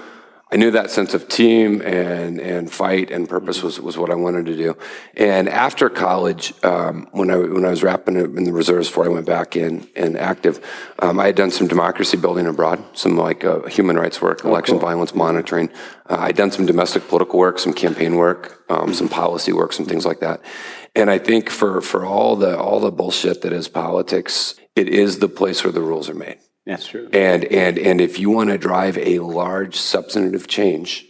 I knew that sense of team and and fight and purpose was, was what I wanted to do. And after college, um, when I when I was wrapping it in the reserves before I went back in and active, um, I had done some democracy building abroad, some like uh, human rights work, election violence monitoring. Uh, I'd done some domestic political work, some campaign work, um, some policy work, some things like that. And I think for for all the all the bullshit that is politics, it is the place where the rules are made. That's true. And and and if you want to drive a large substantive change,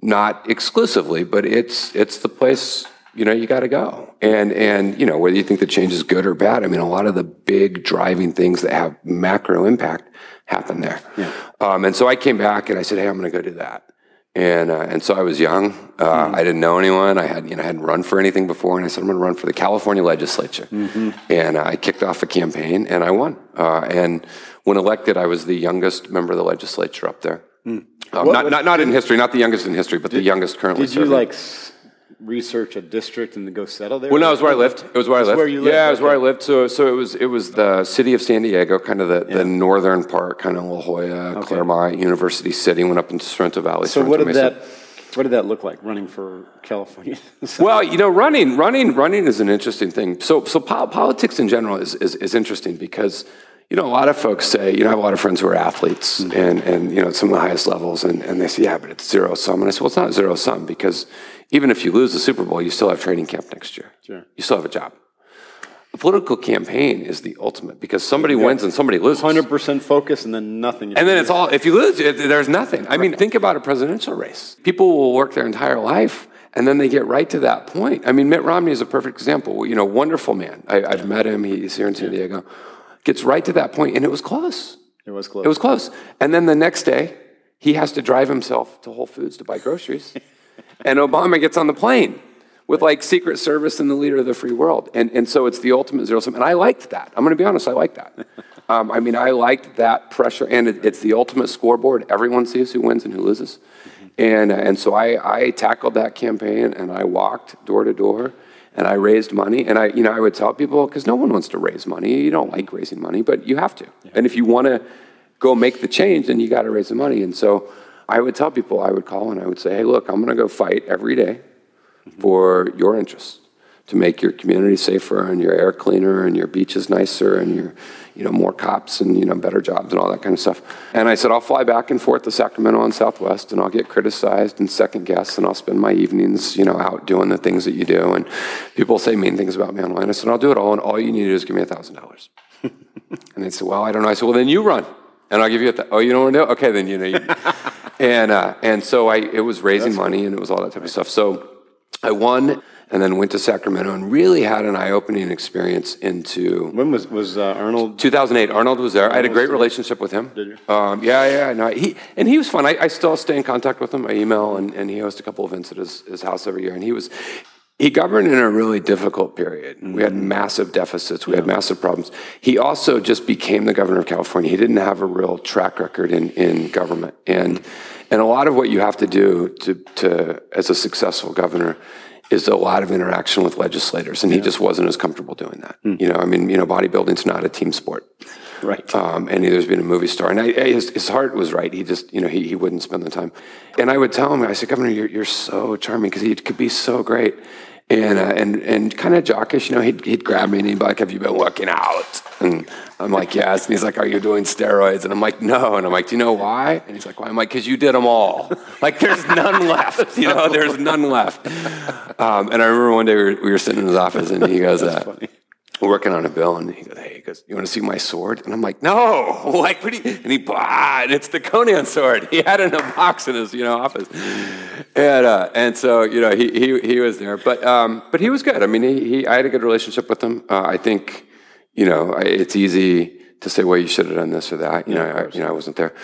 not exclusively, but it's it's the place you know you got to go. And and you know whether you think the change is good or bad. I mean, a lot of the big driving things that have macro impact happen there. Um, and so I came back and I said, hey, I'm going to go do that. And uh, and so I was young. Uh, I didn't know anyone. I had you know I hadn't run for anything before, and I said I'm going to run for the California legislature. And uh, I kicked off a campaign, and I won. Uh, and when elected, I was the youngest member of the legislature up there. Um, not, not not in history, not the youngest in history, but the youngest currently. Did you serving. like s- research a district and then go settle there? Well, no, it was where I lived. It was where I lived. where you lived, Yeah, it was where I lived. So, so it was it was the city of San Diego, kind of the, the northern part, kind of La Jolla, Claremont, University City, went up into Sorrento Valley. So Sorrento what did Mesa. that what did that look like running for California? *laughs* Well, you know, running, running, running is an interesting thing. So, so po- politics in general is, is, is interesting because, you know, a lot of folks say, you know, I have a lot of friends who are athletes Mm-hmm. and, and, you know, at some of the highest levels, and, and they say, yeah, but it's zero sum. And I say, well, it's not zero sum because even if you lose the Super Bowl, you still have training camp next year. Sure. You still have a job. A political campaign is the ultimate because somebody wins and somebody loses. Hundred percent focus and then nothing. And then it's all, if you lose, it, there's nothing. I mean, think about a presidential race. People will work their entire life and then they get right to that point. I mean, Mitt Romney is a perfect example. You know, wonderful man. I, I've met him. He's here in San Diego. Gets right to that point and it was close. it was close. It was close. And then the next day, he has to drive himself to Whole Foods to buy groceries. *laughs* and Obama gets on the plane with like Secret Service and the leader of the free world. And, and so it's the ultimate zero sum. And I liked that. I'm going to be honest, I liked that. *laughs* Um, I mean, I liked that pressure. And it, it's the ultimate scoreboard. Everyone sees who wins and who loses. And, uh, and so I, I tackled that campaign and I walked door to door and I raised money. And I, you know, I would tell people, because no one wants to raise money. You don't like raising money, but you have to. And if you want to go make the change, then you got to raise the money. And so I would tell people, I would call and I would say, hey, look, I'm going to go fight every day for your interests to make your community safer and your air cleaner and your beaches nicer and your you know more cops and you know better jobs and all that kind of stuff. And i said i'll fly back and forth to sacramento and southwest and i'll get criticized and second guessed and i'll spend my evenings you know out doing the things that you do. And people say mean things about me online. I said i'll do it all and all you need to do is give me a thousand dollars. *laughs* And they said well i don't know. I said well then you run and i'll give you a th- oh you don't want to do it okay then you know you *laughs* and uh, and so I it was raising money and it was all that type of stuff. So I won and then went to Sacramento and really had an eye opening experience into. when was was uh, Arnold? 2008, Arnold was there. I had a great relationship with him. Did you? Um, yeah, yeah. No, he and he was fun. I, I still stay in contact with him. I email and, and he hosts a couple events at his, his house every year. And he was he governed in a really difficult period. We had mm-hmm. massive deficits. We had massive problems. He also just became the governor of California. He didn't have a real track record in, in government. And, mm-hmm. and a lot of what you have to do to, to, as a successful governor is a lot of interaction with legislators. And he just wasn't as comfortable doing that. Mm. You know, I mean, you know, bodybuilding's not a team sport. Right. Um, and neither's been a movie star. And I, I- his, his heart was right. He just, you know, he, he wouldn't spend the time. And I would tell him, I said, Governor, you're, you're so charming because he could be so great. And, uh, and, and kind of jockish, you know, he'd, he'd grab me and he'd be like, have you been working out? And I'm like, yes. And he's like, are you doing steroids? And I'm like, no. And I'm like, do you know why? And he's like, why? I'm like, because you did them all. *laughs* Like, there's none left. You know, there's none left. Um, and I remember one day we were, we were sitting in his office and he goes, uh, we're working on a bill, and he goes, "Hey, he goes, you want to see my sword?" And I'm like, "No!" *laughs* Like, what do you? And he, ah, and it's the Conan sword. *laughs* He had it in a box in his, you know, office, and uh, and so you know, he he he was there, but um, but he was good. I mean, he, he I had a good relationship with him. Uh, I think, you know, I, it's easy to say, "Well, you should have done this or that." You know, I, you know, I wasn't there,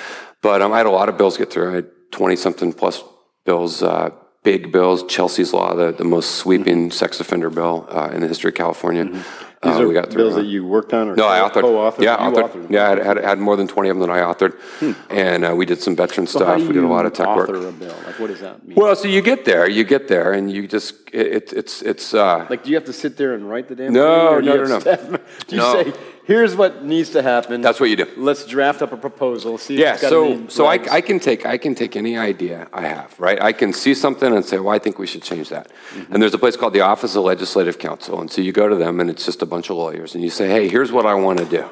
but um, I had a lot of bills get through. I had twenty something plus bills. Uh, Big bills, Chelsea's Law, the, the most sweeping sex offender bill uh, in the history of California. These Uh, are we got through bills that you worked on or No, I authored. co-authored? Yeah, authored. authored. Yeah, I had, had, more than 20 of them that I authored. And uh, we did some veteran So stuff. We did a lot of tech author work. a bill? Like, what does that mean? Well, so you get there, you get there, and you just, it, it's, it's, uh, like, do you have to sit there and write the damn No, thing? or no, no, no. *laughs* Do you No. say, here's what needs to happen? That's what you do. Let's draft up a proposal. See if yeah, it's got so, so I. I can take, I can take any idea I have, right? I can see something and say, well, I think we should change that. Mm-hmm. And there's a place called the Office of Legislative Counsel. And so you go to them and it's just a bunch of lawyers and you say, hey, here's what I want to do.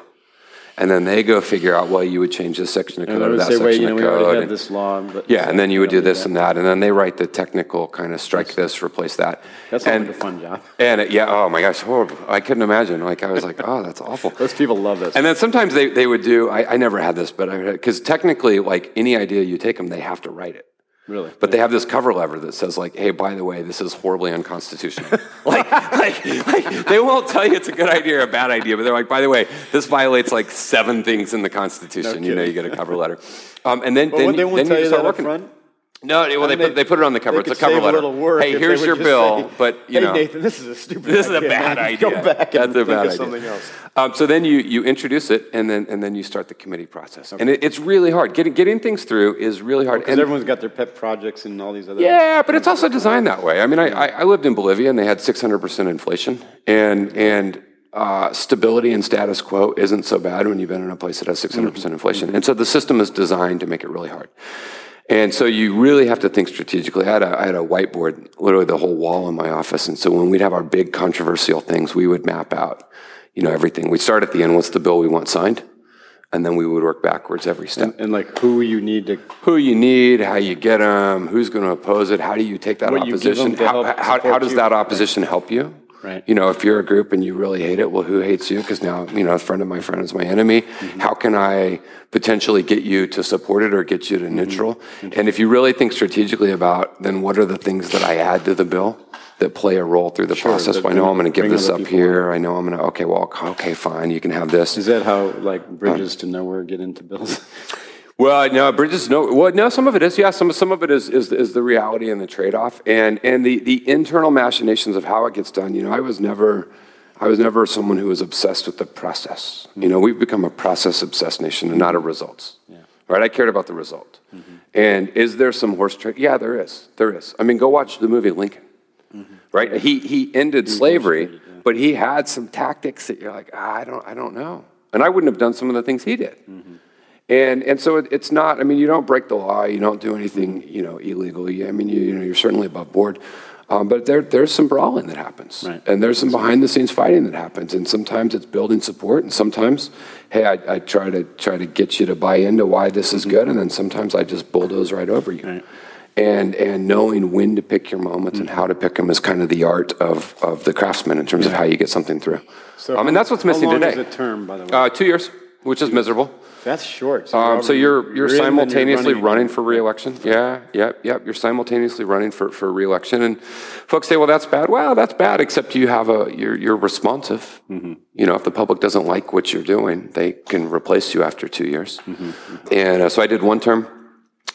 And then they go figure out, well, you would change this section of code or that say, wait, section you know, of code. and- this law. But Yeah, and then you would do this that. and that, and then they write the technical kind of strike this, replace that. That sounds and, like a fun job. And it, yeah, oh my gosh, horrible. I couldn't imagine. Like I was like, *laughs* oh, that's awful. Those people love this. And then sometimes they, they would do. I, I never had this, but because technically, like any idea you take them, they have to write it. Really. But they have this cover letter that says like, "Hey, by the way, this is horribly unconstitutional." *laughs* like, like, like, they won't tell you it's a good idea or a bad idea, but they're like, "By the way, this violates like seven things in the Constitution." you know, you get a cover letter, um, and then But then, they you- then you start working. front? No, well, they, mean, put, they put it on the cover. It's a cover letter. A hey, here's your bill, say, but you hey, know, Nathan, this is a stupid. this is a bad *laughs* idea. Go back and That's a think bad of idea. something else. Um, so then you, you introduce it, and then and then you start the committee process, and it, it's really hard. Getting getting things through is really hard. Because And- everyone's got their pet projects and all these other. yeah, but it's also designed that way. I mean, I, I, I lived in Bolivia, and they had 600% inflation, and and uh, stability and status quo isn't so bad when you've been in a place that has 600% Mm-hmm. inflation. And so the system is designed to make it really hard. And so you really have to think strategically. I had, a, I had a whiteboard, literally the whole wall in my office. And so when we'd have our big controversial things, we would map out, you know, everything. We'd start at the end, what's the bill we want signed? And then we would work backwards every step. And like who you need to. Who you need, how you get them, who's going to oppose it, how do you take that What you give opposition? How, how, how does that opposition help you? Right. You know, if you're a group and you really hate it, well, who hates you? Because now, you know, a friend of my friend is my enemy. Mm-hmm. How can I potentially get you to support it or get you to Mm-hmm. neutral? And if you really think strategically about, then what are the things that I add to the bill that play a role through the process? Well, I know I'm going to give this up here. I know I'm going to, okay, well, okay, fine, you can have this. Is that how like bridges to nowhere get into bills? *laughs* Well, no, Bridges. No, well, no. Some of it is, yeah. Some some of it is is, is the reality and the trade off, and and the the internal machinations of how it gets done. You know, I was never, I was never someone who was obsessed with the process. You know, we've become a process obsessed nation and not a results. Yeah. Right? I cared about the result. And is there some horse trade? Yeah, there is. There is. I mean, go watch the movie Lincoln. Right? He he ended slavery, but he had some tactics that you're like, ah, I don't I don't know. And I wouldn't have done some of the things he did. And and so it, it's not. I mean, you don't break the law. You don't do anything, you know, illegal. I mean, you, you know, you're certainly above board. Um, but there there's some brawling that happens, Right. and there's some behind the scenes fighting that happens. And sometimes it's building support, and sometimes, hey, I, I try to try to get you to buy into why this is good, and then sometimes I just bulldoze right over you. Right. And and knowing when to pick your moments and how to pick them is kind of the art of of the craftsman in terms of how you get something through. So I mean, that's what's how missing long today. is a term, by the way? Uh, two years, which is miserable. That's short. Um, so you're you're simultaneously running. running for reelection. Yeah, yep, yep. You're simultaneously running for, for reelection, and folks say, "Well, that's bad." Well, that's bad, except you have a you're you're responsive. Mm-hmm. You know, if the public doesn't like what you're doing, they can replace you after two years. Mm-hmm. And uh, so I did one term,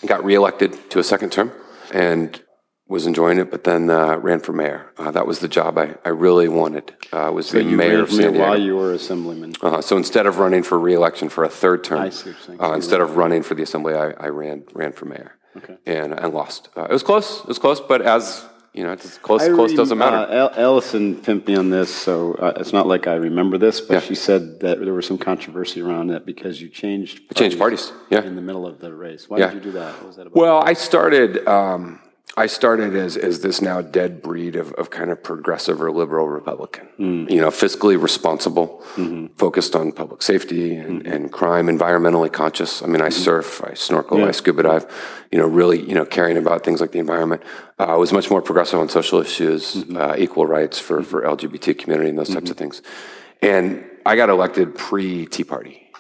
got reelected to a second term, and was enjoying it, but then uh, ran for mayor. Uh, that was the job I, I really wanted. Uh, was the You mayor of San Diego. while you were assemblyman. Uh, so instead of running for reelection for a third term, I see what you're saying. uh, instead of running for the assembly, I, I ran ran for mayor. Okay. And and lost. Uh, it was close. It was close, but as you know, it's close. I close doesn't matter. Uh, Ellison pimped me on this, so uh, it's not like I remember this, but Yeah. she said that there was some controversy around it because you changed I changed parties, yeah. in the middle of the race. Why Yeah. did you do that? What was that about? Well, I started. Um, I started as, as this now dead breed of, of kind of progressive or liberal Republican. Mm. You know, fiscally responsible, mm-hmm. focused on public safety and, mm-hmm. and crime, environmentally conscious. I mean, I mm-hmm. surf, I snorkel, I scuba dive. You know, really, you know, caring about things like the environment. Uh, I was much more progressive on social issues, uh, equal rights for for LGBT community and those types of things. And I got elected pre Tea Party.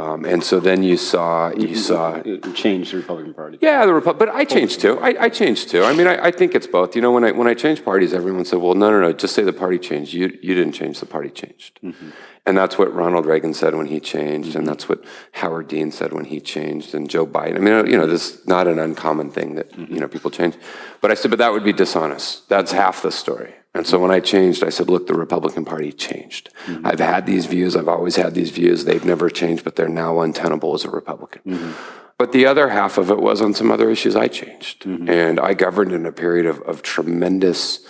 Um, and so then you saw you saw it changed the Republican Party. yeah, the Repu- but I changed too. I, I changed too. I mean, I, I think it's both. You know, when I when I changed parties, everyone said, "Well, no, no, no, just say the party changed. You you didn't change. The party changed." Mm-hmm. And that's what Ronald Reagan said when he changed, and mm-hmm. that's what Howard Dean said when he changed, and Joe Biden. I mean, you know, this is not an uncommon thing that you mm-hmm. know people change. But I said, but that would be dishonest. That's half the story. And so when I changed, I said, look, the Republican Party changed. Mm-hmm. I've had these views. I've always had these views. They've never changed, but they're now untenable as a Republican. Mm-hmm. But the other half of it was on some other issues I changed. Mm-hmm. And I governed in a period of, of tremendous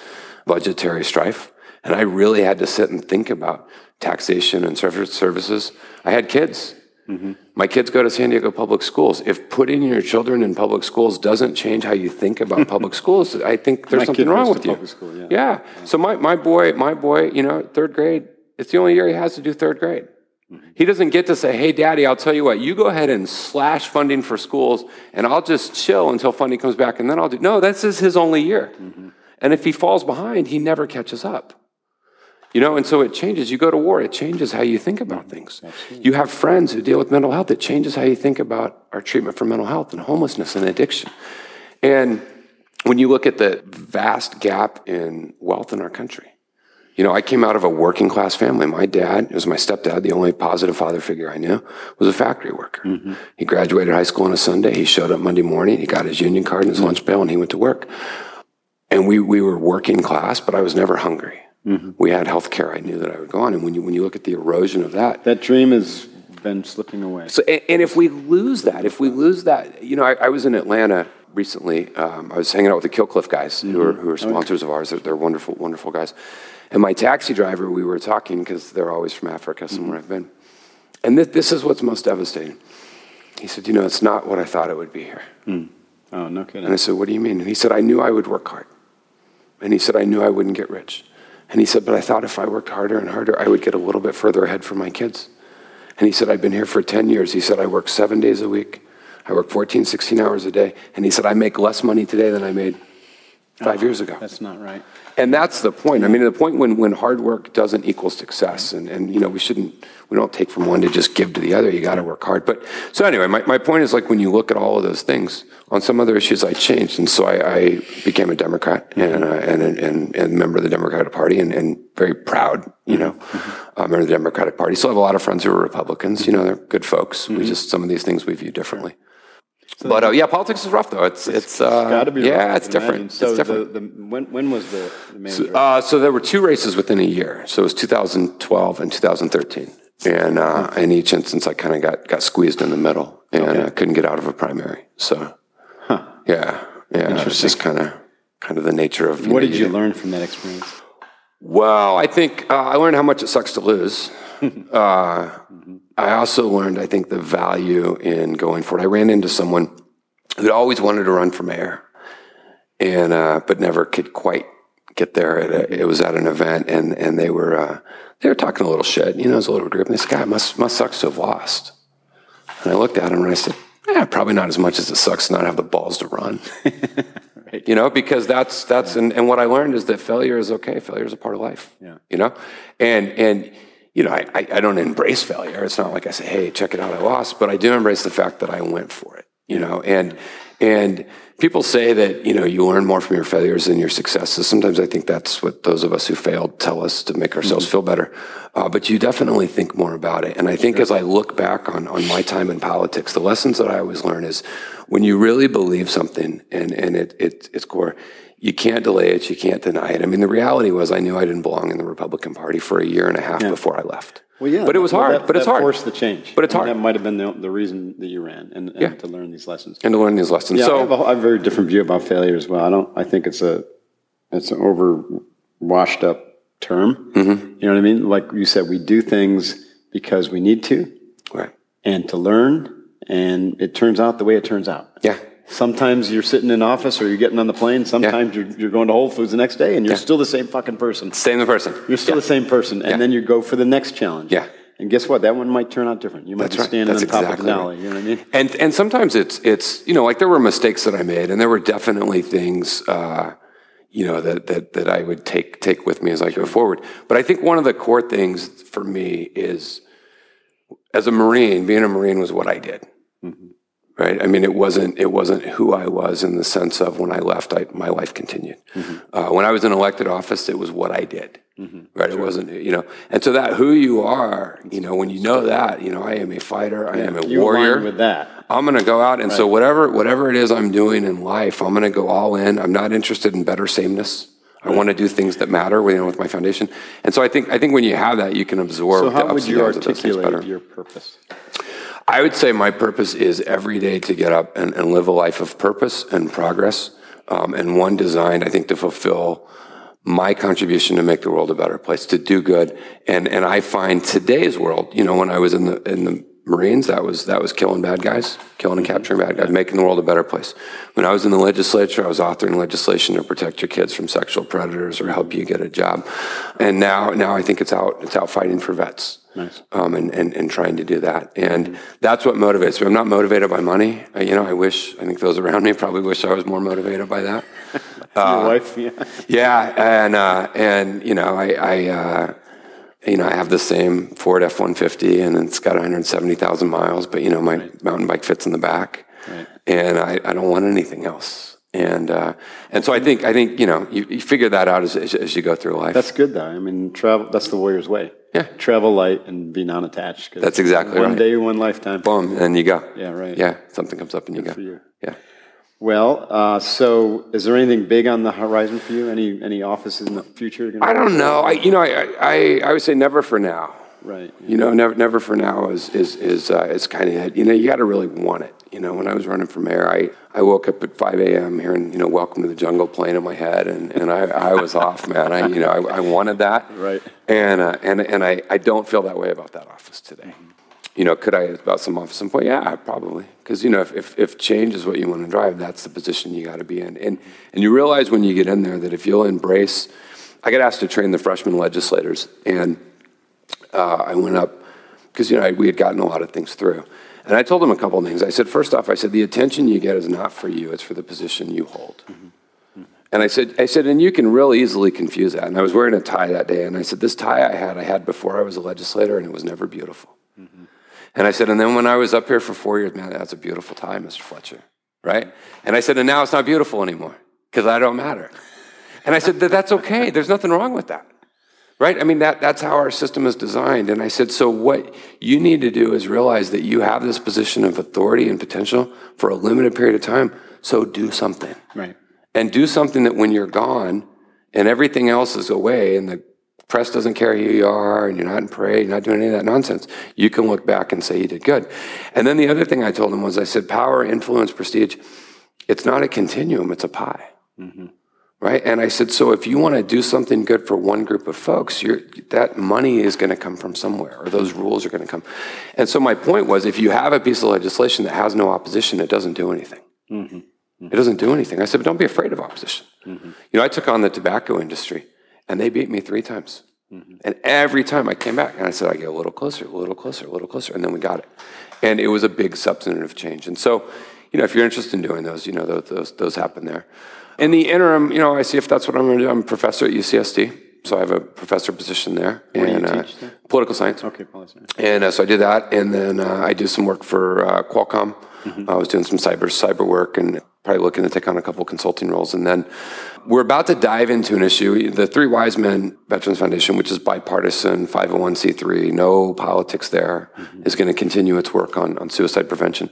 budgetary strife. And I really had to sit and think about taxation and service services. I had kids. Mm-hmm. My kids go to San Diego public schools. If putting your children in public schools doesn't change how you think about *laughs* public schools, I think there's My something wrong with you. school, yeah. yeah. So my, my boy, my boy, you know, third grade, it's the only year he has to do third grade. Mm-hmm. He doesn't get to say, hey, daddy, I'll tell you what, you go ahead and slash funding for schools and I'll just chill until funding comes back and then I'll do. No, this is his only year. Mm-hmm. And if he falls behind, he never catches up. You know, and so it changes. You go to war, it changes how you think about mm-hmm. things. You have friends who deal with mental health, it changes how you think about our treatment for mental health and homelessness and addiction. And when you look at the vast gap in wealth in our country, you know, I came out of a working class family. My dad, it was my stepdad, the only positive father figure I knew, was a factory worker. Mm-hmm. He graduated high school on a Sunday. He showed up Monday morning. He got his union card and his mm-hmm. lunch bill, and he went to work. And we, we were working class, but I was never hungry. Mm-hmm. We had health care. I knew that I would go on. And when you, when you look at the erosion of that, That dream has been slipping away. so, and, and if we lose that, if we lose that, you know, I, I was in Atlanta recently. Um, I was hanging out with the Kill Cliff guys, who are mm-hmm. who are sponsors of ours. They're, they're wonderful, wonderful guys. And my taxi driver, we were talking because they're always from Africa, somewhere mm-hmm. I've been. And this, this is what's most devastating. He said, "You know, it's not what I thought it would be here." Hmm. Oh, no kidding. And. I said, What do you mean? And he said, I knew I would work hard. And he said, I knew I wouldn't get rich. And he said, But I thought if I worked harder and harder, I would get a little bit further ahead for my kids. And he said, I've been here for 10 years. He said, I work seven days a week. I work 14, 16 hours a day. And he said, I make less money today than I made five years ago. That's not right. And that's the point. I mean, the point when, when hard work doesn't equal success, and, and you know, we shouldn't, we don't take from one to just give to the other. You got to work hard. But so anyway, my, my point is like when you look at all of those things, on some other issues, I changed, and so I, I became a Democrat and, mm-hmm. uh, and, and and member of the Democratic Party, and, and very proud, you know, mm-hmm. Mm-hmm. uh, member of the Democratic Party. Still have a lot of friends who are Republicans. You know, they're good folks. We just some of these things we view differently. But uh, yeah, politics is rough though. It's it's, uh, Got to be. yeah, rough, it's different. So it's different. The, the, when, when was the, the manager? Uh, so there were two races within a year. So it was 2012 and 2013. And uh, in each instance, I kind of got, got squeezed in the middle and uh, couldn't get out of a primary. So, yeah, yeah, it's just kind of kind of the nature of. what know, did you learn from that experience? Well, I think uh, I learned how much it sucks to lose. *laughs* uh, I also learned, I think, the value in going for it. I ran into someone who'd always wanted to run for mayor, and uh, but never could quite get there. A, it was at an event, and and they were uh, they were talking a little shit. You know, it was a little group, and "God, it must must suck to have lost." And I looked at him and I said, "Yeah, probably not as much as it sucks to not have the balls to run." *laughs* You know, because that's that's and, and what I learned is that failure is okay. Failure is a part of life. Yeah. You know, and and you know, I, I I don't embrace failure. It's not like I say, "Hey, check it out, I lost," but I do embrace the fact that I went for it. you know, and and people say that you know you learn more from your failures than your successes. Sometimes I think that's what those of us who failed tell us to make ourselves Mm-hmm. feel better. Uh, but you definitely think more about it. And I think as I look back on on my time in politics, the lessons that I always learn is when you really believe something and and it, it it's core. You can't delay it. You can't deny it. I mean, the reality was, I knew I didn't belong in the Republican Party for a year and a half before I left. Well, yeah, but it was well, hard. that- but it's hard. Forced the change, But it's I hard. That might have been the, the reason that you ran, and, and Yeah. to learn these lessons. and to learn these lessons. Yeah, I, so have a, I have a very different view about failure as well. I don't. I think it's a it's an over washed up term. Mm-hmm. You know what I mean? Like you said, we do things because we need to right. and to learn, and it turns out the way it turns out. Yeah. Sometimes you're sitting in office or you're getting on the plane. Sometimes you're, you're going to Whole Foods the next day and you're still the same fucking person. Same person. You're still the same person. And Yeah. then you go for the next challenge. Yeah. And guess what? That one might turn out different. You might That's be right. standing That's on top of the right. You know what I mean? And and sometimes it's it's you know like there were mistakes that I made, and there were definitely things uh, you know that that that I would take take with me as I go forward. But I think one of the core things for me is as a Marine, being a Marine was what I did. Mm-hmm. Right. I mean, it wasn't it wasn't who I was in the sense of when I left, I, my life continued. Mm-hmm. Uh, when I was in elected office, it was what I did. Mm-hmm. Right. It wasn't you know, and so that who you are, you know, when you know that, you know, I am a fighter, I am a You warrior. with that. I'm going to go out, and so whatever whatever it is I'm doing in life, I'm going to go all in. I'm not interested in better sameness. I want to do things that matter, you know, with my foundation. And so I think I think when you have that, you can absorb. So the how ups would and you downs of those articulate better. your purpose? I would say my purpose is every day to get up and, and live a life of purpose and progress, um, and one designed, I think, to fulfill my contribution to make the world a better place, to do good. And and I find today's world, you know, when I was in the in the Marines, that was that was killing bad guys, killing and capturing bad guys, making the world a better place. When I was in the legislature, I was authoring legislation to protect your kids from sexual predators or help you get a job. And now now I think it's out it's out fighting for vets Nice. um, and, and, and trying to do that. And that's what motivates me. I'm not motivated by money. Uh, you know, I wish, I think those around me probably wish I was more motivated by that. *laughs* Your wife? Yeah. Yeah. And, uh, and you know, I, I uh, you know, I have the same Ford F-150 and it's got 170,000 miles, but you know, my mountain bike fits in the back Right. and I, I don't want anything else. And, uh, and so I think, I think, you know, you, you figure that out as, as, as you go through life. That's good, though. I mean, travel, that's the warrior's way. Yeah. Travel light and be non attached. That's exactly one right. day, one lifetime. Boom, and you go. Yeah, right. Yeah, something comes up and you go. you. Yeah. Well, uh, so is there anything big on the horizon for you? Any any offices in the future? you're I don't know. I, you know, I, I, I would say never for now. Right. You know, never, never for now is is is uh, is kind of it. You know, you got to really want it. You know, when I was running for mayor, I, I woke up at 5 a.m. hearing you know "Welcome to the Jungle" playing in my head, and, and I, I was off, man. I you know I, I wanted that, Right. And uh, and and I, I don't feel that way about that office today. You know, could I about some office some point? Yeah, probably. Because you know, if, if if change is what you want to drive, that's the position you got to be in. And and you realize when you get in there that if you'll embrace, I got asked to train the freshman legislators, and uh, I went up because you know we had gotten a lot of things through, and I told them a couple of things. I said, first off, I said the attention you get is not for you; it's for the position you hold. And I said, I said, and you can real easily confuse that. And I was wearing a tie that day, and I said, this tie I had, I had before I was a legislator, and it was never beautiful. And I said, and then when I was up here for four years, man, that's a beautiful time, Mr. Fletcher, right? And I said, and now it's not beautiful anymore because I don't matter. And I said, that that's okay. There's nothing wrong with that. Right? I mean, that, that's how our system is designed. And I said, so what you need to do is realize that you have this position of authority and potential for a limited period of time. So do something. Right. And do something that when you're gone and everything else is away and the press doesn't care who you are and you're not in parade, you're not doing any of that nonsense, you can look back and say you did good. And then the other thing I told him was I said, power, influence, prestige, it's not a continuum, it's a pie mm-hmm. right? And I said, so if you want to do something good for one group of folks, you're, that money is going to come from somewhere, or those rules are going to come. And so my point was, if you have a piece of legislation that has no opposition, it doesn't do anything. Mm-hmm. It doesn't do anything. I said, but don't be afraid of opposition. Mm-hmm. You know, I took on the tobacco industry, and they beat me three times. And every time I came back, and I said, I get a little closer, a little closer, a little closer, and then we got it. And it was a big substantive change. And so, you know, if you're interested in doing those, you know, those, those, those happen there. In the interim, you know, I see if that's what I'm going to do. I'm a professor at UCSD. so I have a professor position there. do you and, uh, teach there? Political science. Okay, policy. And uh, so I did that, and then uh, I do some work for uh, Qualcomm. I was doing some cyber cyber work, and probably looking to take on a couple consulting roles. And then we're about to dive into an issue. The Three Wise Men Veterans Foundation, which is bipartisan, 501c3, no politics there, mm-hmm. is going to continue its work on, on suicide prevention.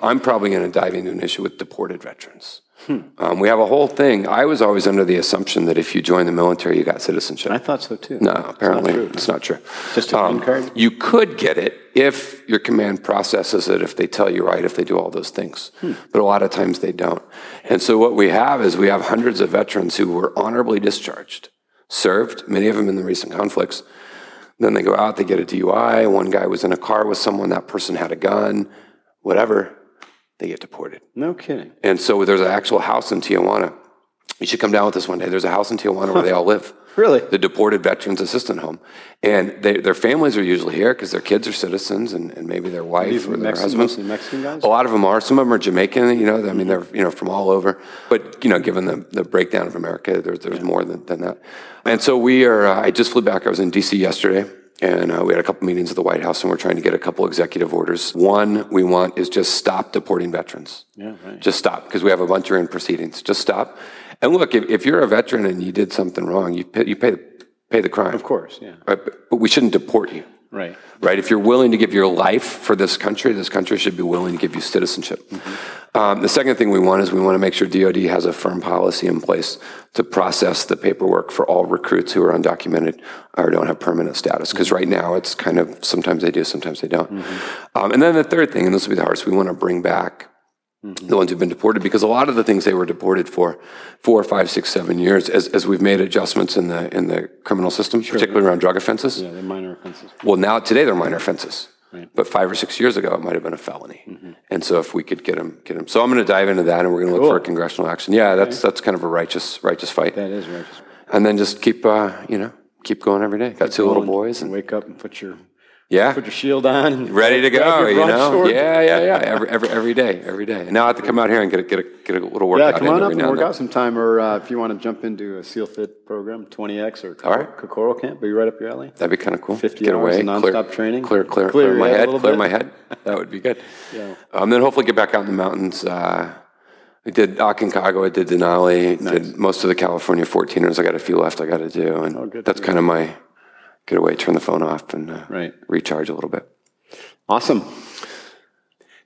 I'm probably going to dive into an issue with deported veterans. Um, we have a whole thing. I was always under the assumption that if you join the military, you got citizenship. I thought so too. No, apparently true. it's not true. Just a green card? You could get it if your command processes it, if they tell you right, if they do all those things. Hmm. But a lot of times they don't. And so what we have is we have hundreds of veterans who were honorably discharged, served, many of them in the recent conflicts. Then they go out, they get a DUI. One guy was in a car with someone, that person had a gun, whatever, they get deported. No kidding. And so there's an actual house in Tijuana. You should come down with us one day. There's a house in Tijuana where they all live. *laughs* Really? The Deported Veterans Assistant Home. And they, their families are usually here because their kids are citizens and, and maybe their wife These or their Mexican- husbands. mostly Mexican guys? A lot of them are. Some of them are Jamaican, you know, I mean, they're, you know, from all over. But, you know, given the, the breakdown of America, there's, there's more than, than that. And so we are, uh, I just flew back. I was in D.C. yesterday. And uh, we had a couple meetings at the White House, and we're trying to get a couple executive orders. One we want is just stop deporting veterans. Yeah, right. Just stop, because we have a bunch of in proceedings. Just stop. And look, if, if you're a veteran and you did something wrong, you pay, you pay, the, pay the crime. Of course, yeah. Right? But, but we shouldn't deport you. Right. Right? If you're willing to give your life for this country, this country should be willing to give you citizenship. Um, the second thing we want is we want to make sure DoD has a firm policy in place to process the paperwork for all recruits who are undocumented or don't have permanent status. Because right now it's kind of sometimes they do, sometimes they don't. Um, and then the third thing, and this will be the hardest, we want to bring back the ones who've been deported because a lot of the things they were deported for four, five, six, seven years, as, as we've made adjustments in the in the criminal system, particularly around drug offenses. Yeah, they're minor offenses. Well, now today they're minor offenses, Right. but five or six years ago it might have been a felony. And so if we could get them, get them. So I'm going to dive into that, and we're going to look for a congressional action. Yeah, that's that's kind of a righteous righteous fight. That is righteous. And then just keep uh, you know keep going every day. Got two little boys, and wake up and put your yeah, put your shield on. And ready to go. You know, yeah, yeah, yeah. Every every every day, every day. And now I have to come out here and get a get a get a little workout. Yeah, come in on up and work out sometime, or uh, if you want to jump into a SEAL Fit program, 20X or All right. Kokoro Camp, be right up your alley. That'd be kind of cool. 50 get hours away, of nonstop training. clear, clear, Clear clear, my head a head, little clear bit. my head. That would be good. *laughs* Yeah. Um, then hopefully get back out in the mountains. Uh, I did Aconcagua, I did Denali, did most of the California 14ers. I got a few left I got to do, and Oh, that's kind of my get away, turn the phone off, and uh, Right. recharge a little bit. Awesome.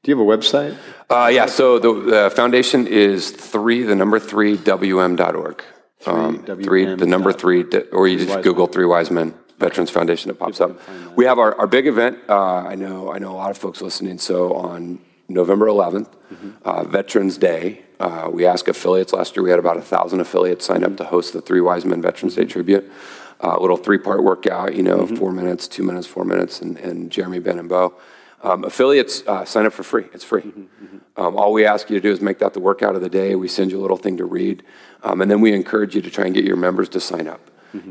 Do you have a website? Uh, yeah, so the, the foundation is three, the number three, WM.org. Um, three, the number three, or you just Google Three Wise Men Veterans Foundation, it pops up. We have our, our big event. Uh, I know, I know a lot of folks listening. So on November 11th, uh, Veterans Day, uh, we ask affiliates. Last year, we had about a thousand affiliates sign up to host the Three Wise Men Veterans Day tribute. Uh, a little three-part workout, you know, four minutes, two minutes, four minutes, and, and Jeremy, Ben, and Bo. Um, affiliates uh, sign up for free. It's free. Um, all we ask you to do is make that the workout of the day. We send you a little thing to read, um, and then we encourage you to try and get your members to sign up.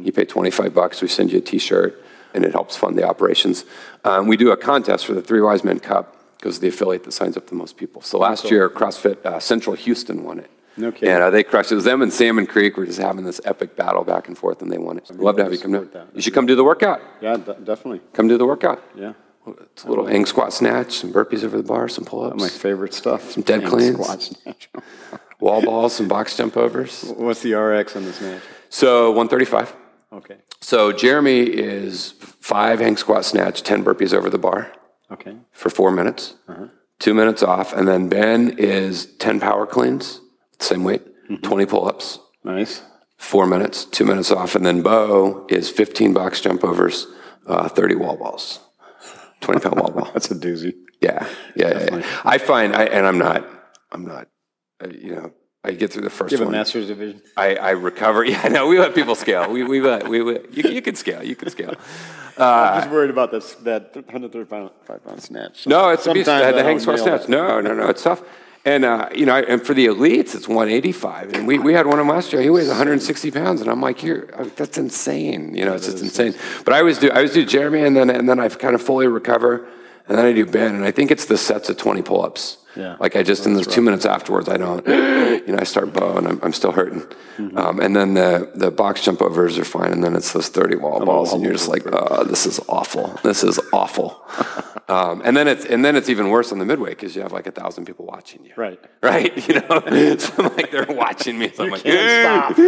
You pay 25 bucks. We send you a T-shirt, and it helps fund the operations. Um, we do a contest for the Three Wise Men Cup because the affiliate that signs up the most people. So last year, CrossFit uh, Central Houston won it. No kidding. And uh, they crushed it. It was them and Salmon Creek were just having this epic battle back and forth, and they won it. I'd love to have you come down. that. You should come do the workout. Yeah, de- definitely. Come do the workout. Yeah. It's a little hang squat snatch, some burpees over the bar, some pull ups. My favorite stuff. Some dead cleans. Squat snatch. *laughs* wall balls, some box jump overs. What's the RX on this match? So 135. Okay. So Jeremy is five hang squat snatch, 10 burpees over the bar Okay. for four minutes, Uh-huh. two minutes off. And then Ben is 10 power cleans, same weight, Mm-hmm. 20 pull ups, Nice. four minutes, two minutes off. And then Bo is 15 box jump overs, uh, 30 wall balls, 20 pound wall ball. *laughs* That's a doozy. Yeah, yeah, yeah, yeah. I find, I, and I'm not, I'm not, uh, you know, I get through the first you have a one. master's division? I, I recover. *laughs* Yeah, no, we let people scale. We, we, let, we, we you, you can scale. You can scale. *laughs* I'm just worried about this, that 135 pound, five pound snatch. No, it's a beast. The, the hang squat snatch. No, no, no. It's tough. And uh, you know, and for the elites, it's 185. And we, we had one of them last year. He weighs 160 pounds, and I'm like, you're uh, that's insane. You know, it's just insane. But I always do. I always do Jeremy, and then and then I kind of fully recover, and then I do Ben, and I think it's the sets of 20 pull-ups. Yeah. Like I just in those two minutes afterwards, I don't, *gasps* you know, I start bowing. I'm, I'm still hurting. Mm-hmm. Um, and then the the box jump overs are fine, and then it's those 30 wall balls, and you're just like, oh, this is awful. This is awful. *laughs* um, and then it's and then it's even worse on the midway because you have like a thousand people watching you. Right. *laughs* Right. You know, *laughs* so I'm like they're watching me. So I'm like, can't stop.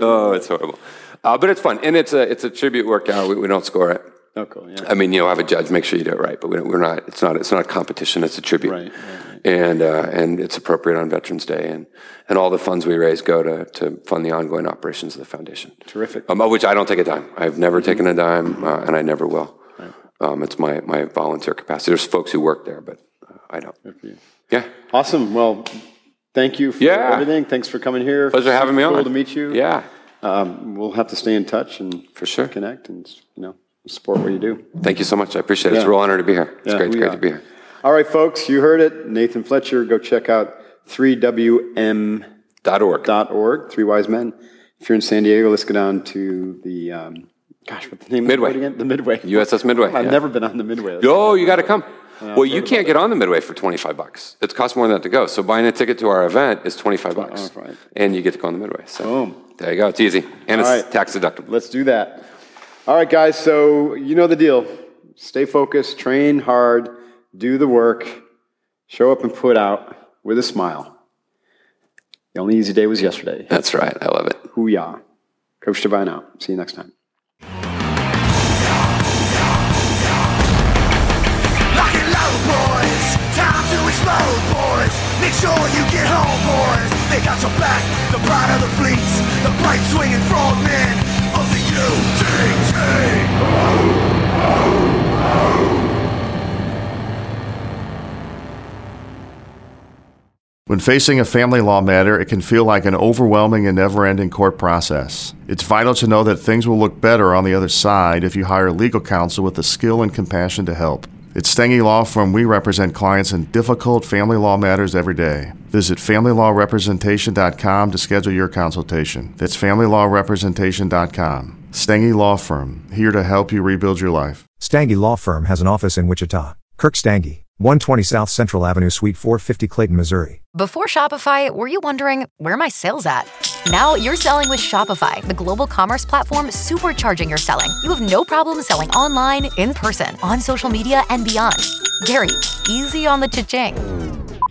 oh, it's horrible. Uh, but it's fun, and it's a it's a tribute workout. We, we don't score it. Oh, cool. Yeah. I mean, you know, have a judge, make sure you do it right, but we don't, we're not. It's not. It's not a competition. It's a tribute, Right, right, and uh, and it's appropriate on Veterans Day, and and all the funds we raise go to to fund the ongoing operations of the foundation. Terrific. Um, of which I don't take a dime. I've never taken a dime, uh, and I never will. Um, it's my my volunteer capacity. There's folks who work there, but uh, I don't. Yeah, Awesome. Well, thank you for Yeah. everything. Thanks for coming here. pleasure having me cool on. to meet you. Yeah, Um, we'll have to stay in touch and For sure. connect and you know support what you do. thank you so much. I appreciate it. It's a real honor to be here. It's Yeah, great, great are. to be here. All right, folks, you heard it. Nathan Fletcher. Go check out 3wm.org. Dot org. Three Wise Men. If you're in San Diego, let's go down to the um, gosh, what's the name Midway. again? The Midway. USS Midway. I've yeah. never been on the Midway. Oh, you got to come. well, you can't get on the Midway for 25 bucks. It costs more than that to go. So buying a ticket to our event is 25 bucks. oh, right. And you get to go on the Midway. So Boom. there you go. It's easy. And it's All right. tax deductible. Let's do that. All right, guys. So you know the deal. Stay focused, train hard, do the work, show up and put out with a smile. The only easy day was yesterday. That's right. I love it. Hoo-yah. Coach Divine out. See you next time. Lock and load, boys. Time to explode, boys. Make sure you get home, boys. They got your back. The pride of the fleets. The bright swinging frogmen of the UDT. When facing a family law matter, it can feel like an overwhelming and never ending court process. It's vital to know that things will look better on the other side if you hire legal counsel with the skill and compassion to help. At Stange Law Firm, we represent clients in difficult family law matters every day. Visit FamilyLawRepresentation.com to schedule your consultation. That's FamilyLawRepresentation.com. Stange Law Firm, here to help you rebuild your life. Stange Law Firm has an office in Wichita. Kirk Stange, 120 South Central Avenue, Suite 450, Clayton, Missouri. Before Shopify, were you wondering where my sales at? Now you're selling with Shopify, the global commerce platform supercharging your selling. You have no problem selling online, in person, on social media, and beyond. Gary, easy on the cha-ching.